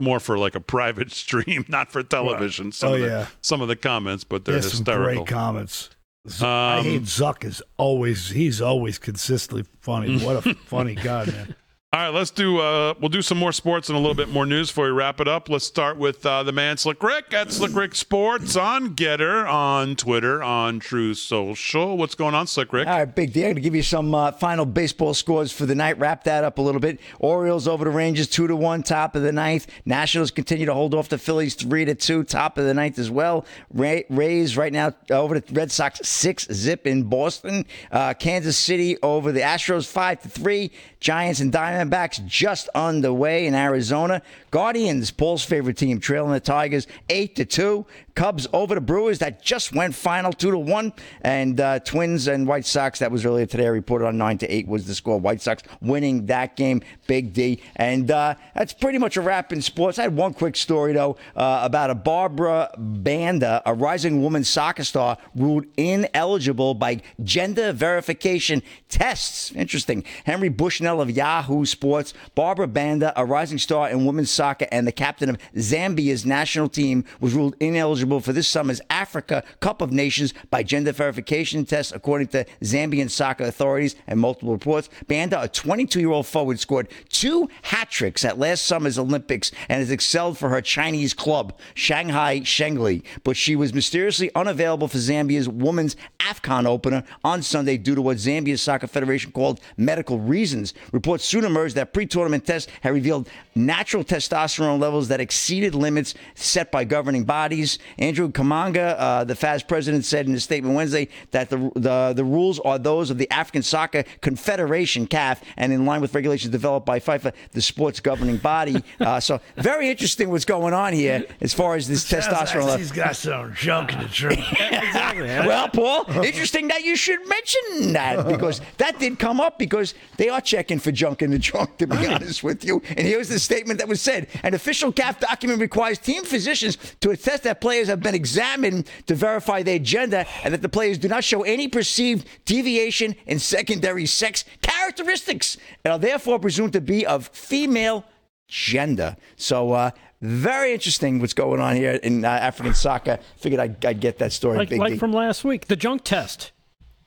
more for like a private stream, not for television. Some Oh, of the, yeah. some of the comments, but they're There's some hysterical. great comments. Z- I Um, hate Zuck is always he's always consistently funny. What a funny guy, man. All right, let's do. Uh, we'll do some more sports and a little bit more news before we wrap it up. Let's start with uh, the man Slick Rick at Slick Rick Sports on Gettr, on Twitter, on True Social. What's going on, Slick Rick? All right, big D. I'm going to give you some uh, final baseball scores for the night. Wrap that up a little bit. Orioles over the Rangers, two to one, top of the ninth. Nationals continue to hold off the Phillies, three to two, top of the ninth as well. Ray, Rays right now over the Red Sox, six zip in Boston. Uh, Kansas City over the Astros, five to three. Giants and Diamondbacks just underway in Arizona. Guardians, Paul's favorite team, trailing the Tigers eight to two. Cubs over the Brewers that just went final two to one, and uh, Twins and White Sox that was earlier today. I reported on nine to eight was the score. White Sox winning that game, Big D, and uh, that's pretty much a wrap in sports. I had one quick story though uh, about a Barbra Banda, a rising woman soccer star, ruled ineligible by gender verification tests. Interesting. Henry Bushnell of Yahoo Sports, Barbra Banda, a rising star in women's soccer and the captain of Zambia's national team, was ruled ineligible for this summer's Africa Cup of Nations by gender verification tests, according to Zambian soccer authorities and multiple reports. Banda, a 22 year old forward, scored two hat tricks at last summer's Olympics and has excelled for her Chinese club, Shanghai Shengli. But she was mysteriously unavailable for Zambia's women's AFCON opener on Sunday due to what Zambia's Soccer Federation called medical reasons. Reports soon emerged that pre tournament tests had revealed natural testosterone levels that exceeded limits set by governing bodies. Andrew Kamanga, uh, the FAZ president, said in a statement Wednesday that the, the, the rules are those of the African Soccer Confederation, CAF, and in line with regulations developed by FIFA, the sports governing body. Uh, so, very interesting what's going on here as far as this testosterone level. He's got some junk in the trunk. Exactly. well, Paul, interesting that you should mention that because that did come up because they are checking for junk in the trunk, to be honest with you. And here's the statement that was said An official CAF document requires team physicians to attest that players have been examined to verify their gender and that the players do not show any perceived deviation in secondary sex characteristics and are therefore presumed to be of female gender. So, uh, very interesting what's going on here in uh, African soccer. Figured I'd, I'd get that story. Like, like from last week, the junk test.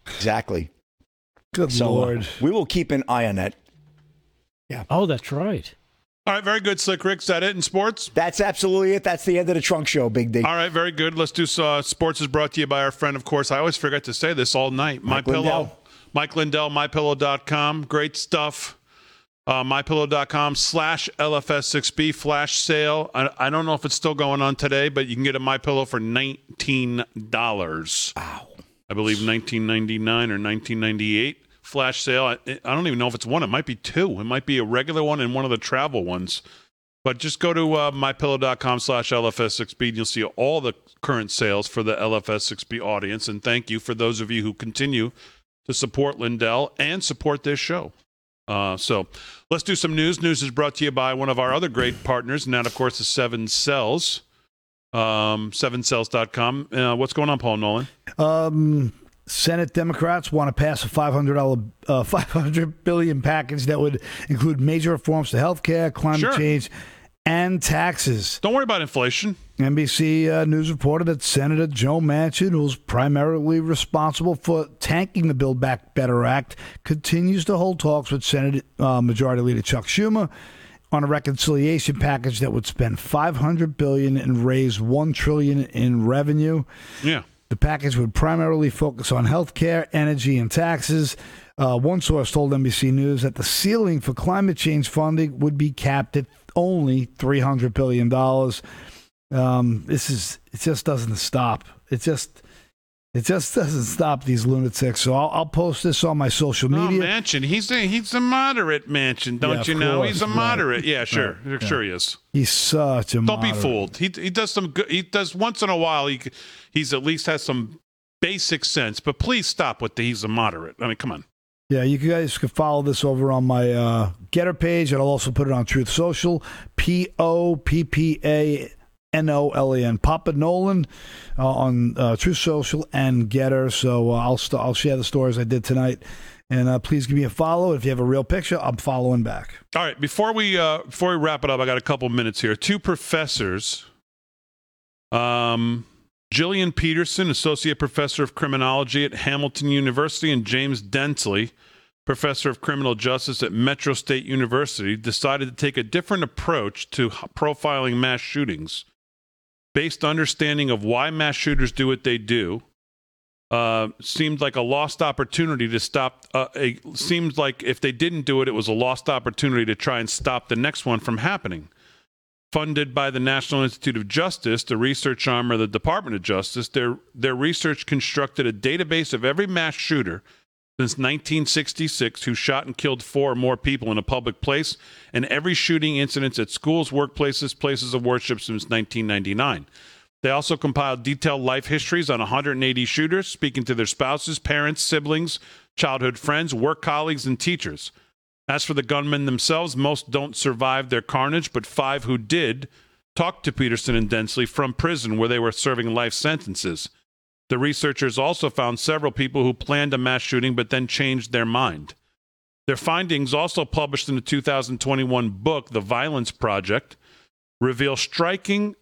Exactly. Good So uh, lord. we will keep an eye on that. Yeah. Oh, that's right. All right, very good, Slick Rick. Is that it in sports? That's absolutely it. That's the end of the trunk show, Big D. All right, very good. Let's do uh, sports is brought to you by our friend, of course. I always forget to say this all night. My Mike Pillow, Lindell. Mike Lindell, MyPillow.com. Great stuff. Uh, MyPillow.com slash LFS6B flash sale. I, I don't know if it's still going on today, but you can get a MyPillow for $19. Wow. I believe 1999 or 1998 flash sale. I, I don't even know if it's one. It might be two. It might be a regular one and one of the travel ones. But just go to uh, mypillow.com slash LFS6B and you'll see all the current sales for the LFS6B audience. And thank you for those of you who continue to support Lindell and support this show. Uh, so let's do some news. News is brought to you by one of our other great partners, and that, of course, is Seven Cells. Um, sevencells.com. Uh, what's going on, Paul Nolan? Um, Senate Democrats want to pass a $500, uh, 500 billion package that would include major reforms to health care, climate Sure. change, and taxes. Don't worry about inflation. NBC uh, News reported that Senator Joe Manchin, who's primarily responsible for tanking the Build Back Better Act, continues to hold talks with Senate uh, Majority Leader Chuck Schumer on a reconciliation package that would spend 500 billion and raise 1 trillion in revenue. Yeah. The package would primarily focus on health care, energy, and taxes. Uh, one source told NBC News that the ceiling for climate change funding would be capped at only $300 billion. Um, this is, it just doesn't stop. It just, it just doesn't stop these lunatics. So I'll, I'll post this on my social No, media. Manchin. He's a, he's a moderate Manchin, don't Yeah, you know? course, He's a right. moderate. Yeah, sure. Right, Sure yeah. he is. He's such a Don't be fooled. He he does some good. He does once in a while. He he's at least has some basic sense. But please stop with the he's a moderate. I mean, come on. Yeah, you guys can follow this over on my uh, Gettr page, and I'll also put it on Truth Social. P O P P A N O L E N. Poppa Nolen uh, on uh, Truth Social and Gettr. So uh, I'll st- I'll share the stories I did tonight, and uh, please give me a follow. If you have a real picture, I'm following back. All right, before we uh, before we wrap it up, I got a couple minutes here. Two professors, um, Jillian Peterson, associate professor of criminology at Hamline University, and James Densley, professor of criminal justice at Metro State University, decided to take a different approach to profiling mass shootings, based understanding of why mass shooters do what they do. Uh, seemed like a lost opportunity to stop. Uh, a, like if they didn't do it, it was a lost opportunity to try and stop the next one from happening. Funded by the National Institute of Justice, the research arm of the Department of Justice, their their research constructed a database of every mass shooter since 1966 who shot and killed four or more people in a public place, and every shooting incidents at schools, workplaces, places of worship since 1999. They also compiled detailed life histories on 180 shooters, speaking to their spouses, parents, siblings, childhood friends, work colleagues, and teachers. As for the gunmen themselves, most don't survive their carnage, but five who did talked to Peterson and Densley from prison where they were serving life sentences. The researchers also found several people who planned a mass shooting but then changed their mind. Their findings, also published in the 2021 book, The Violence Project, reveal striking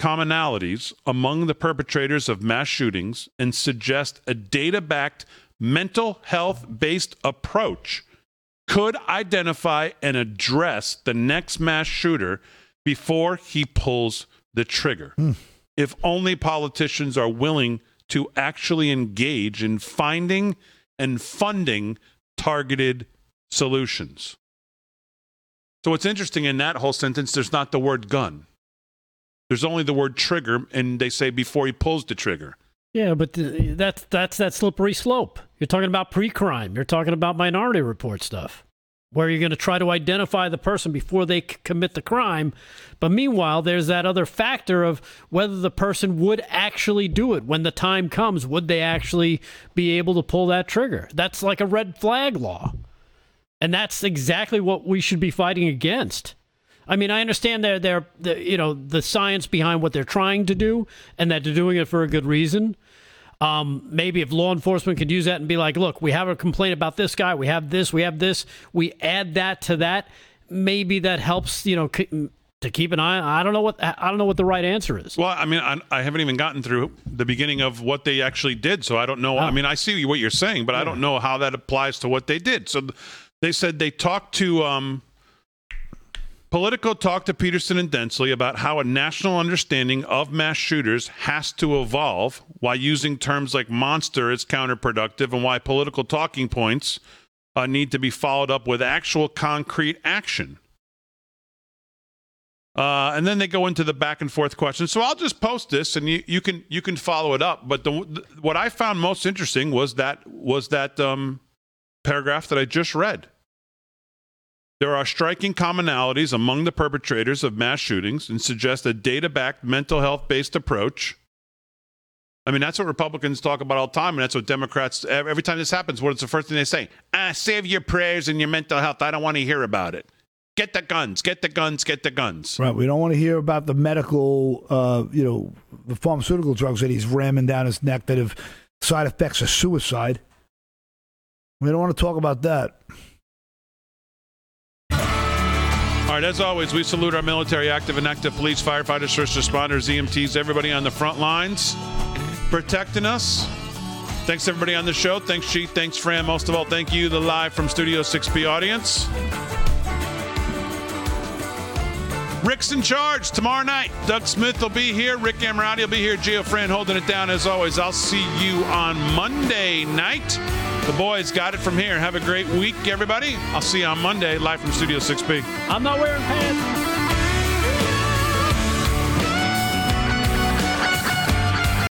commonalities among the perpetrators of mass shootings and suggest a data backed mental health based approach could identify and address the next mass shooter before he pulls the trigger. Hmm. If only politicians are willing to actually engage in finding and funding targeted solutions. So, what's interesting in that whole sentence, there's not the word gun. There's only the word trigger, and they say before he pulls the trigger. Yeah, but th- that's that's that slippery slope. You're talking about pre-crime. You're talking about minority report stuff, where you're going to try to identify the person before they c- commit the crime. But meanwhile, there's that other factor of whether the person would actually do it when the time comes. Would they actually be able to pull that trigger? That's like a red flag law, and that's exactly what we should be fighting against. I mean, I understand they're, they're, the you know the science behind what they're trying to do, and that they're doing it for a good reason. Um, maybe if law enforcement could use that and be like, look, we have a complaint about this guy, we have this, we have this, we add that to that. Maybe that helps, you know, c- to keep an eye. I don't know what I don't know what the right answer is. Well, I mean, I, I haven't even gotten through the beginning of what they actually did, so I don't know. I mean, I see what you're saying, but I don't know how that applies to what they did. So they said they talked to um, Politico talked to Peterson and Densley about how a national understanding of mass shooters has to evolve, why using terms like monster is counterproductive, and why political talking points uh, need to be followed up with actual concrete action. Uh, and then they go into the back and forth questions. So I'll just post this, and you, you can you can follow it up. But the, the, what I found most interesting was that was that um, paragraph that I just read. There are striking commonalities among the perpetrators of mass shootings and suggest a data-backed mental health-based approach. I mean, that's what Republicans talk about all the time, and that's what Democrats. Every time this happens, what's the first thing they say? Ah, save your prayers and your mental health. I don't want to hear about it. Get the guns. Get the guns. Get the guns. Right. We don't want to hear about the medical, uh, you know, the pharmaceutical drugs that he's ramming down his neck that have side effects of suicide. We don't want to talk about that. All right, as always, we salute our military, active and active police, firefighters, first responders, EMTs, everybody on the front lines protecting us. Thanks everybody on the show. Thanks Chief. Thanks Fran. Most of all, thank you, the live from Studio 6B audience. Rick's in charge tomorrow night. Doug Smith will be here. Rick Amorati will be here. Geo Fran holding it down as always. I'll see you on Monday night. The boys got it from here. Have a great week, everybody. I'll see you on Monday, live from Studio 6B. I'm not wearing pants.